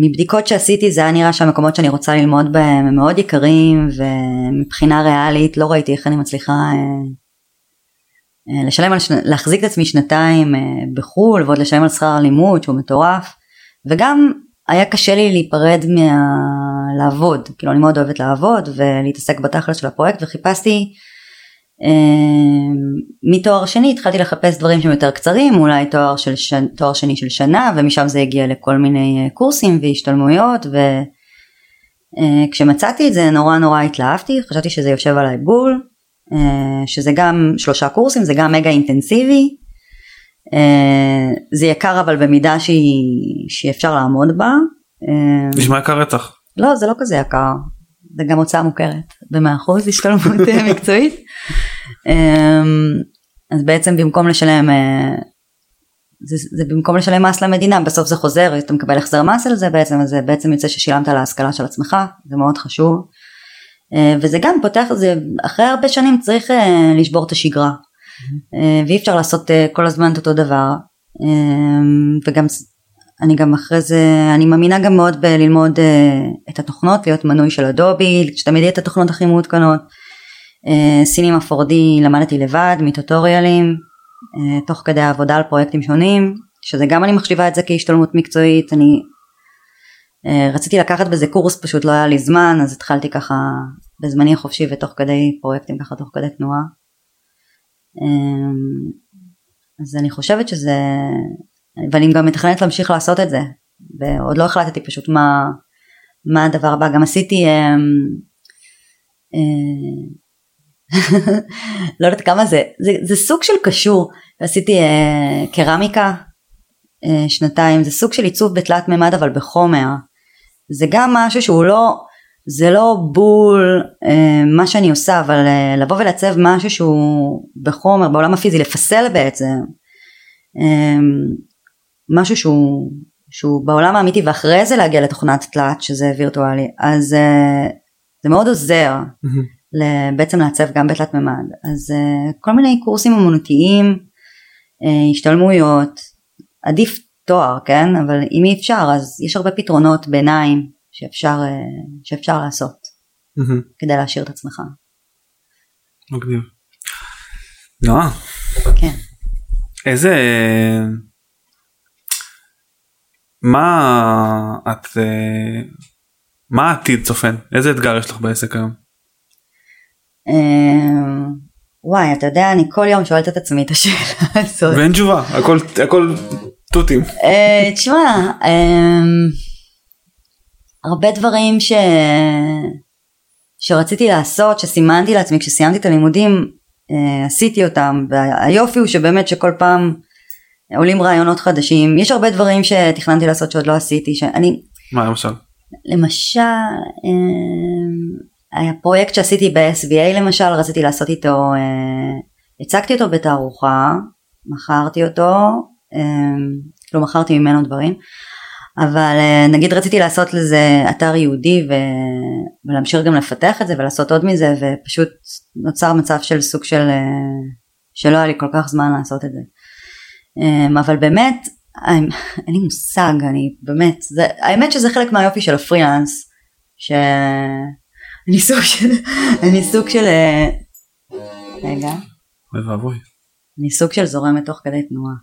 ומבדיקות שעשיתי זה היה נראה שהמקומות שאני רוצה ללמוד בהם הם מאוד יקרים ומבחינה ריאלית לא ראיתי איך אני מצליחה אה, אה, לשלם על שנה, להחזיק את עצמי שנתיים אה, בחו"ל ועוד לשלם על שכר הלימוד שהוא מטורף. וגם היה קשה לי להיפרד מלעבוד כאילו אני מאוד אוהבת לעבוד ולהתעסק בתכלס של הפרויקט וחיפשתי אמ, מתואר שני התחלתי לחפש דברים שהם יותר קצרים אולי תואר, של ש... תואר שני של שנה ומשם זה הגיע לכל מיני אה, קורסים והשתלמויות וכשמצאתי אה, את זה נורא נורא התלהבתי חשבתי שזה יושב עליי בול. אה, שזה גם שלושה קורסים זה גם מגה אינטנסיבי זה יקר אבל במידה שהיא, שאפשר לעמוד בה. נשמע יקר רצח. לא זה לא כזה יקר זה גם הוצאה מוכרת במאה אחוז השתלמות אה, מקצועית. אז בעצם במקום לשלם אה, זה, זה במקום לשלם מס למדינה בסוף זה חוזר אתה מקבל החזר מס על זה בעצם אז זה בעצם יוצא ששילמת על ההשכלה של עצמך זה מאוד חשוב אה, וזה גם פותח זה אחרי הרבה שנים צריך לשבור את השגרה. ואי אפשר לעשות כל הזמן את אותו דבר. וגם אני גם אחרי זה, אני מאמינה גם מאוד בללמוד את התוכנות, להיות מנוי של אדובי, שתמיד יהיה את התוכנות הכי מעודכנות. סינימה 4D למדתי לבד, מטוטוריאלים, תוך כדי העבודה על פרויקטים שונים, שזה גם אני מחשיבה את זה כהשתלמות מקצועית, אני רציתי לקחת בזה קורס, פשוט לא היה לי זמן, אז התחלתי ככה בזמני החופשי ותוך כדי פרויקטים ככה תוך כדי תנועה. Um, אז אני חושבת שזה ואני גם מתכננת להמשיך לעשות את זה ועוד לא החלטתי פשוט מה, מה הדבר הבא. גם עשיתי אה, אה, לא יודעת כמה זה, זה זה סוג של קשור. עשיתי אה, קרמיקה אה, שנתיים. זה סוג של עיצוב בתלת מימד אבל בחומר. זה גם משהו שהוא לא זה לא בול אה, מה שאני עושה אבל אה, לבוא ולעצב משהו שהוא בחומר בעולם הפיזי לפסל בעצם אה, משהו שהוא, שהוא בעולם האמיתי ואחרי זה להגיע לתוכנת תלת שזה וירטואלי אז uh, זה מאוד עוזר mm-hmm. בעצם לעצב גם בתלת מימד אז uh, כל מיני קורסים אמנותיים uh, השתלמויות עדיף תואר כן? אבל אם אי אפשר אז יש הרבה פתרונות ביניים שאפשר, uh, שאפשר לעשות mm-hmm. כדי להשאיר את עצמך. מגניב. נועה. כן. איזה מה את אה, מה העתיד צופן איזה אתגר יש לך בעסק היום. אמ, וואי אתה יודע אני כל יום שואלת את עצמי את השאלה הזאת. ואין תשובה הכל הכל תותים. אה, תשמע אמ, הרבה דברים ש... שרציתי לעשות שסימנתי לעצמי כשסיימתי את הלימודים אה, עשיתי אותם והיופי הוא שבאמת שכל פעם עולים רעיונות חדשים. יש הרבה דברים שתכננתי לעשות שעוד לא עשיתי שאני מה למשל? למשל אה, היה פרויקט שעשיתי ב-SVA למשל רציתי לעשות איתו אה, הצגתי אותו בתערוכה מכרתי אותו אה, לא מכרתי ממנו דברים אבל נגיד רציתי לעשות לזה אתר יהודי ו... ולהמשיך גם לפתח את זה ולעשות עוד מזה ופשוט נוצר מצב של סוג של שלא היה לי כל כך זמן לעשות את זה. אמ, אבל באמת אין לי מושג אני באמת זה האמת שזה חלק מהיופי של הפרילנס שאני סוג של אני סוג של אה, רגע. אני סוג של זורמת תוך כדי תנועה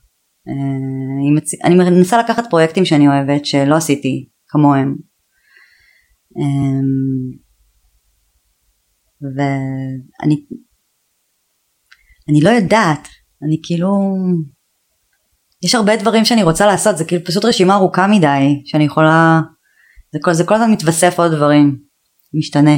אה, אני מנסה לקחת פרויקטים שאני אוהבת שלא עשיתי כמוהם אמ, ואני אני לא יודעת אני כאילו יש הרבה דברים שאני רוצה לעשות זה כאילו פשוט רשימה ארוכה מדי שאני יכולה זה כל, זה כל הזמן מתווסף עוד דברים משתנה.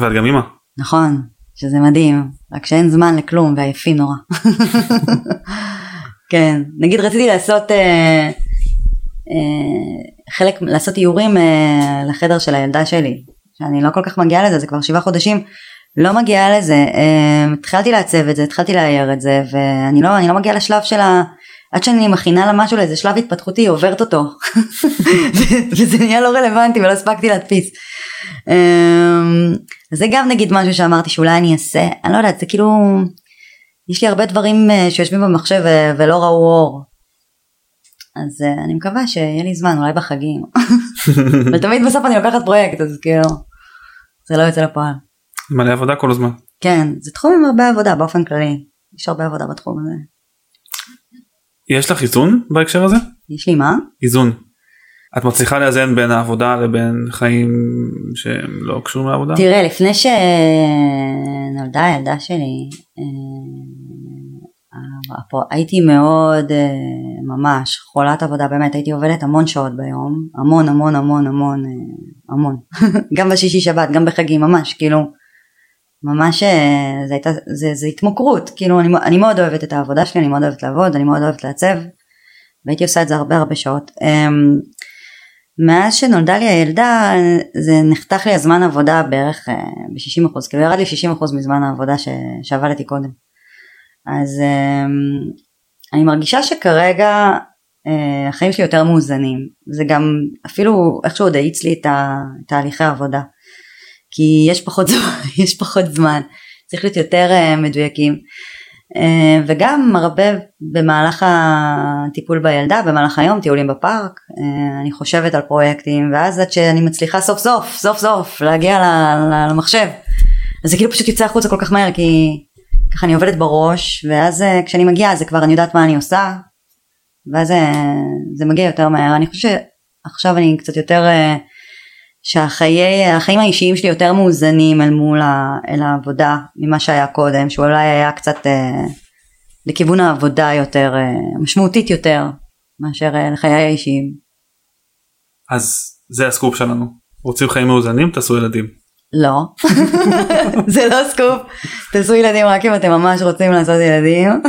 ואת גם אימא. נכון, שזה מדהים, רק שאין זמן לכלום ועייפים נורא. כן, נגיד רציתי לעשות אה, אה, חלק, לעשות איורים אה, לחדר של הילדה שלי, שאני לא כל כך מגיעה לזה, זה כבר שבעה חודשים, לא מגיעה לזה, אה, התחלתי לעצב את זה, התחלתי לאייר את זה, ואני לא, לא מגיעה לשלב של ה... עד שאני מכינה לה משהו לאיזה שלב התפתחותי היא עוברת אותו וזה נהיה לא רלוונטי ולא הספקתי להדפיס. אמ, זה גם נגיד משהו שאמרתי שאולי אני אעשה אני לא יודעת זה כאילו יש לי הרבה דברים אה, שיושבים במחשב אה, ולא ראו אור. אז אה, אני מקווה שיהיה לי זמן אולי בחגים ותמיד בסוף אני לוקחת פרויקט אז כאילו זה לא יוצא לפועל. מלא עבודה כל הזמן. כן זה תחום עם הרבה עבודה באופן כללי יש הרבה עבודה בתחום הזה. יש לך איזון בהקשר הזה? יש לי מה? איזון. את מצליחה לאזן בין העבודה לבין חיים שהם לא קשורים לעבודה? תראה לפני שנולדה הילדה שלי אה, הייתי מאוד אה, ממש חולת עבודה באמת הייתי עובדת המון שעות ביום המון המון המון המון אה, המון גם בשישי שבת גם בחגים ממש כאילו ממש זה הייתה זה, זה התמכרות. כאילו אני, אני מאוד אוהבת את העבודה שלי אני מאוד אוהבת לעבוד אני מאוד אוהבת לעצב והייתי עושה את זה הרבה הרבה שעות. אמ, מאז שנולדה לי הילדה זה נחתך לי הזמן עבודה בערך ב-60% כאילו ירד לי 60% מזמן העבודה ש, שעבדתי קודם. אז אמ, אני מרגישה שכרגע אה, החיים שלי יותר מאוזנים. זה גם אפילו איכשהו די האיץ לי את תהליכי העבודה כי יש פחות זמן, יש פחות זמן. צריך להיות יותר אה, מדויקים. אה, וגם הרבה במהלך הטיפול בילדה במהלך היום טיולים בפארק אה, אני חושבת על פרויקטים ואז עד שאני מצליחה סוף סוף סוף סוף להגיע למחשב. אז זה כאילו פשוט יוצא החוצה כל כך מהר כי ככה אני עובדת בראש ואז כשאני מגיעה זה כבר אני יודעת מה אני עושה ואז זה מגיע יותר מהר. אני חושבת שעכשיו אני קצת יותר שהחיים האישיים שלי יותר מאוזנים אל מול ה, אל העבודה ממה שהיה קודם שאולי היה קצת אה, לכיוון העבודה יותר אה, משמעותית יותר מאשר אה, לחיי האישיים. אז זה ה scope שלנו רוצים חיים מאוזנים תעשו ילדים. לא זה לא scope תעשו ילדים רק אם אתם ממש רוצים לעשות ילדים.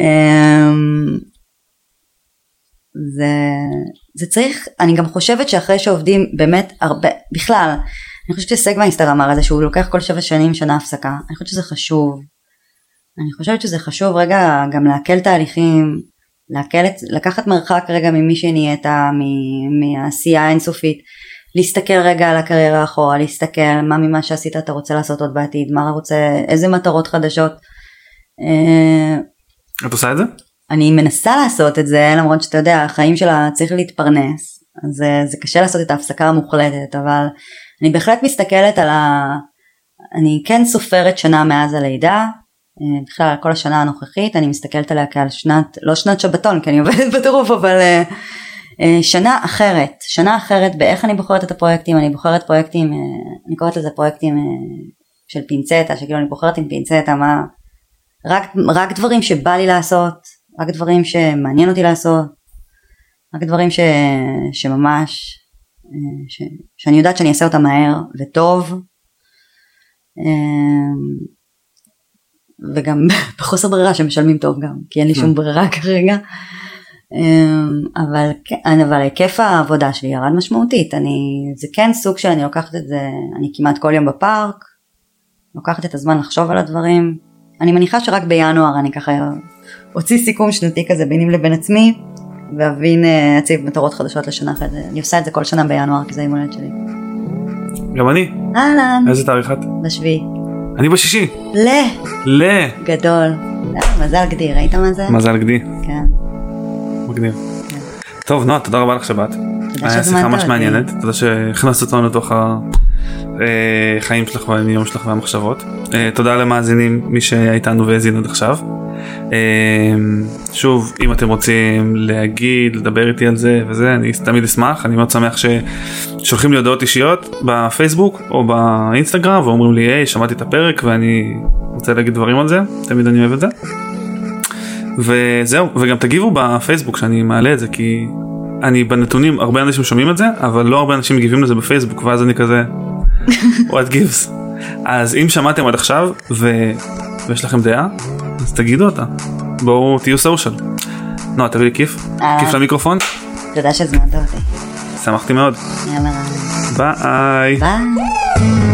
אמ, זה, זה צריך, אני גם חושבת שאחרי שעובדים באמת הרבה, בכלל, אני חושבת שסגמייסטר אמר את זה שהוא לוקח כל שבע שנים שנה הפסקה, אני חושבת שזה חשוב. אני חושבת שזה חשוב רגע גם לעכל תהליכים, לעכל לקחת מרחק רגע ממי שנהיית, מהעשייה האינסופית, להסתכל רגע על הקריירה אחורה, להסתכל מה ממה שעשית אתה רוצה לעשות עוד בעתיד, מה רוצה, איזה מטרות חדשות. אה, את עושה את זה? אני מנסה לעשות את זה למרות שאתה יודע החיים שלה צריך להתפרנס אז זה, זה קשה לעשות את ההפסקה המוחלטת אבל אני בהחלט מסתכלת על ה... אני כן סופרת שנה מאז הלידה אה, בכלל על כל השנה הנוכחית אני מסתכלת עליה כעל שנת לא שנת שבתון כי אני עובדת בטירוף אבל אה, אה, שנה אחרת שנה אחרת באיך אני בוחרת את הפרויקטים אני בוחרת פרויקטים אני קוראת לזה פרויקטים של פינצטה שכאילו אני בוחרת עם פינצטה מה רק, רק דברים שבא לי לעשות רק דברים שמעניין אותי לעשות, רק דברים ש, שממש, אה, ש, שאני יודעת שאני אעשה אותם מהר וטוב, אה, וגם בחוסר ברירה שמשלמים טוב גם, כי אין לי שום ברירה כרגע. אה, אבל, כן, אבל היקף העבודה שלי ירד משמעותית, אני, זה כן סוג שאני לוקחת את זה, אני כמעט כל יום בפארק, לוקחת את הזמן לחשוב על הדברים, אני מניחה שרק בינואר אני ככה אוציא סיכום שנתי כזה ביני לבין עצמי, ואבין, אה, אציב מטרות חדשות לשנה אחרי זה. אני עושה את זה כל שנה בינואר, כי זה יום הולדת שלי. גם אני. אהלן. איזה תאריך את? בשביעי. אני בשישי. ל. ל. גדול. אה, מזל גדי, ראית מה זה? מזל גדי. כן. מגניב. כן. טוב נועה תודה רבה לך שבאת. תודה שהזמנת אותי. היה שיחה ממש מעניינת. תודה שהכנסת אותנו לתוך אה, שלך והיום שלך והמחשבות. תודה למאזינים מי שהיה איתנו והאזין עד עכשיו. אמ, שוב אם אתם רוצים להגיד לדבר איתי על זה וזה אני תמיד אשמח אני מאוד שמח ששולחים לי הודעות אישיות בפייסבוק או באינסטגרם ואומרים לי היי שמעתי את הפרק ואני רוצה להגיד דברים על זה תמיד אני אוהב את זה. וזהו וגם תגיבו בפייסבוק שאני מעלה את זה כי אני בנתונים הרבה אנשים שומעים את זה אבל לא הרבה אנשים מגיבים לזה בפייסבוק ואז אני כזה what gives. אז אם שמעתם עד עכשיו ו... ויש לכם דעה אז תגידו אותה בואו תהיו סושיאל. נועה תביא לי כיף אה. כיף למיקרופון תודה שהזמנת אותי. שמחתי מאוד יאללה. ביי. ביי.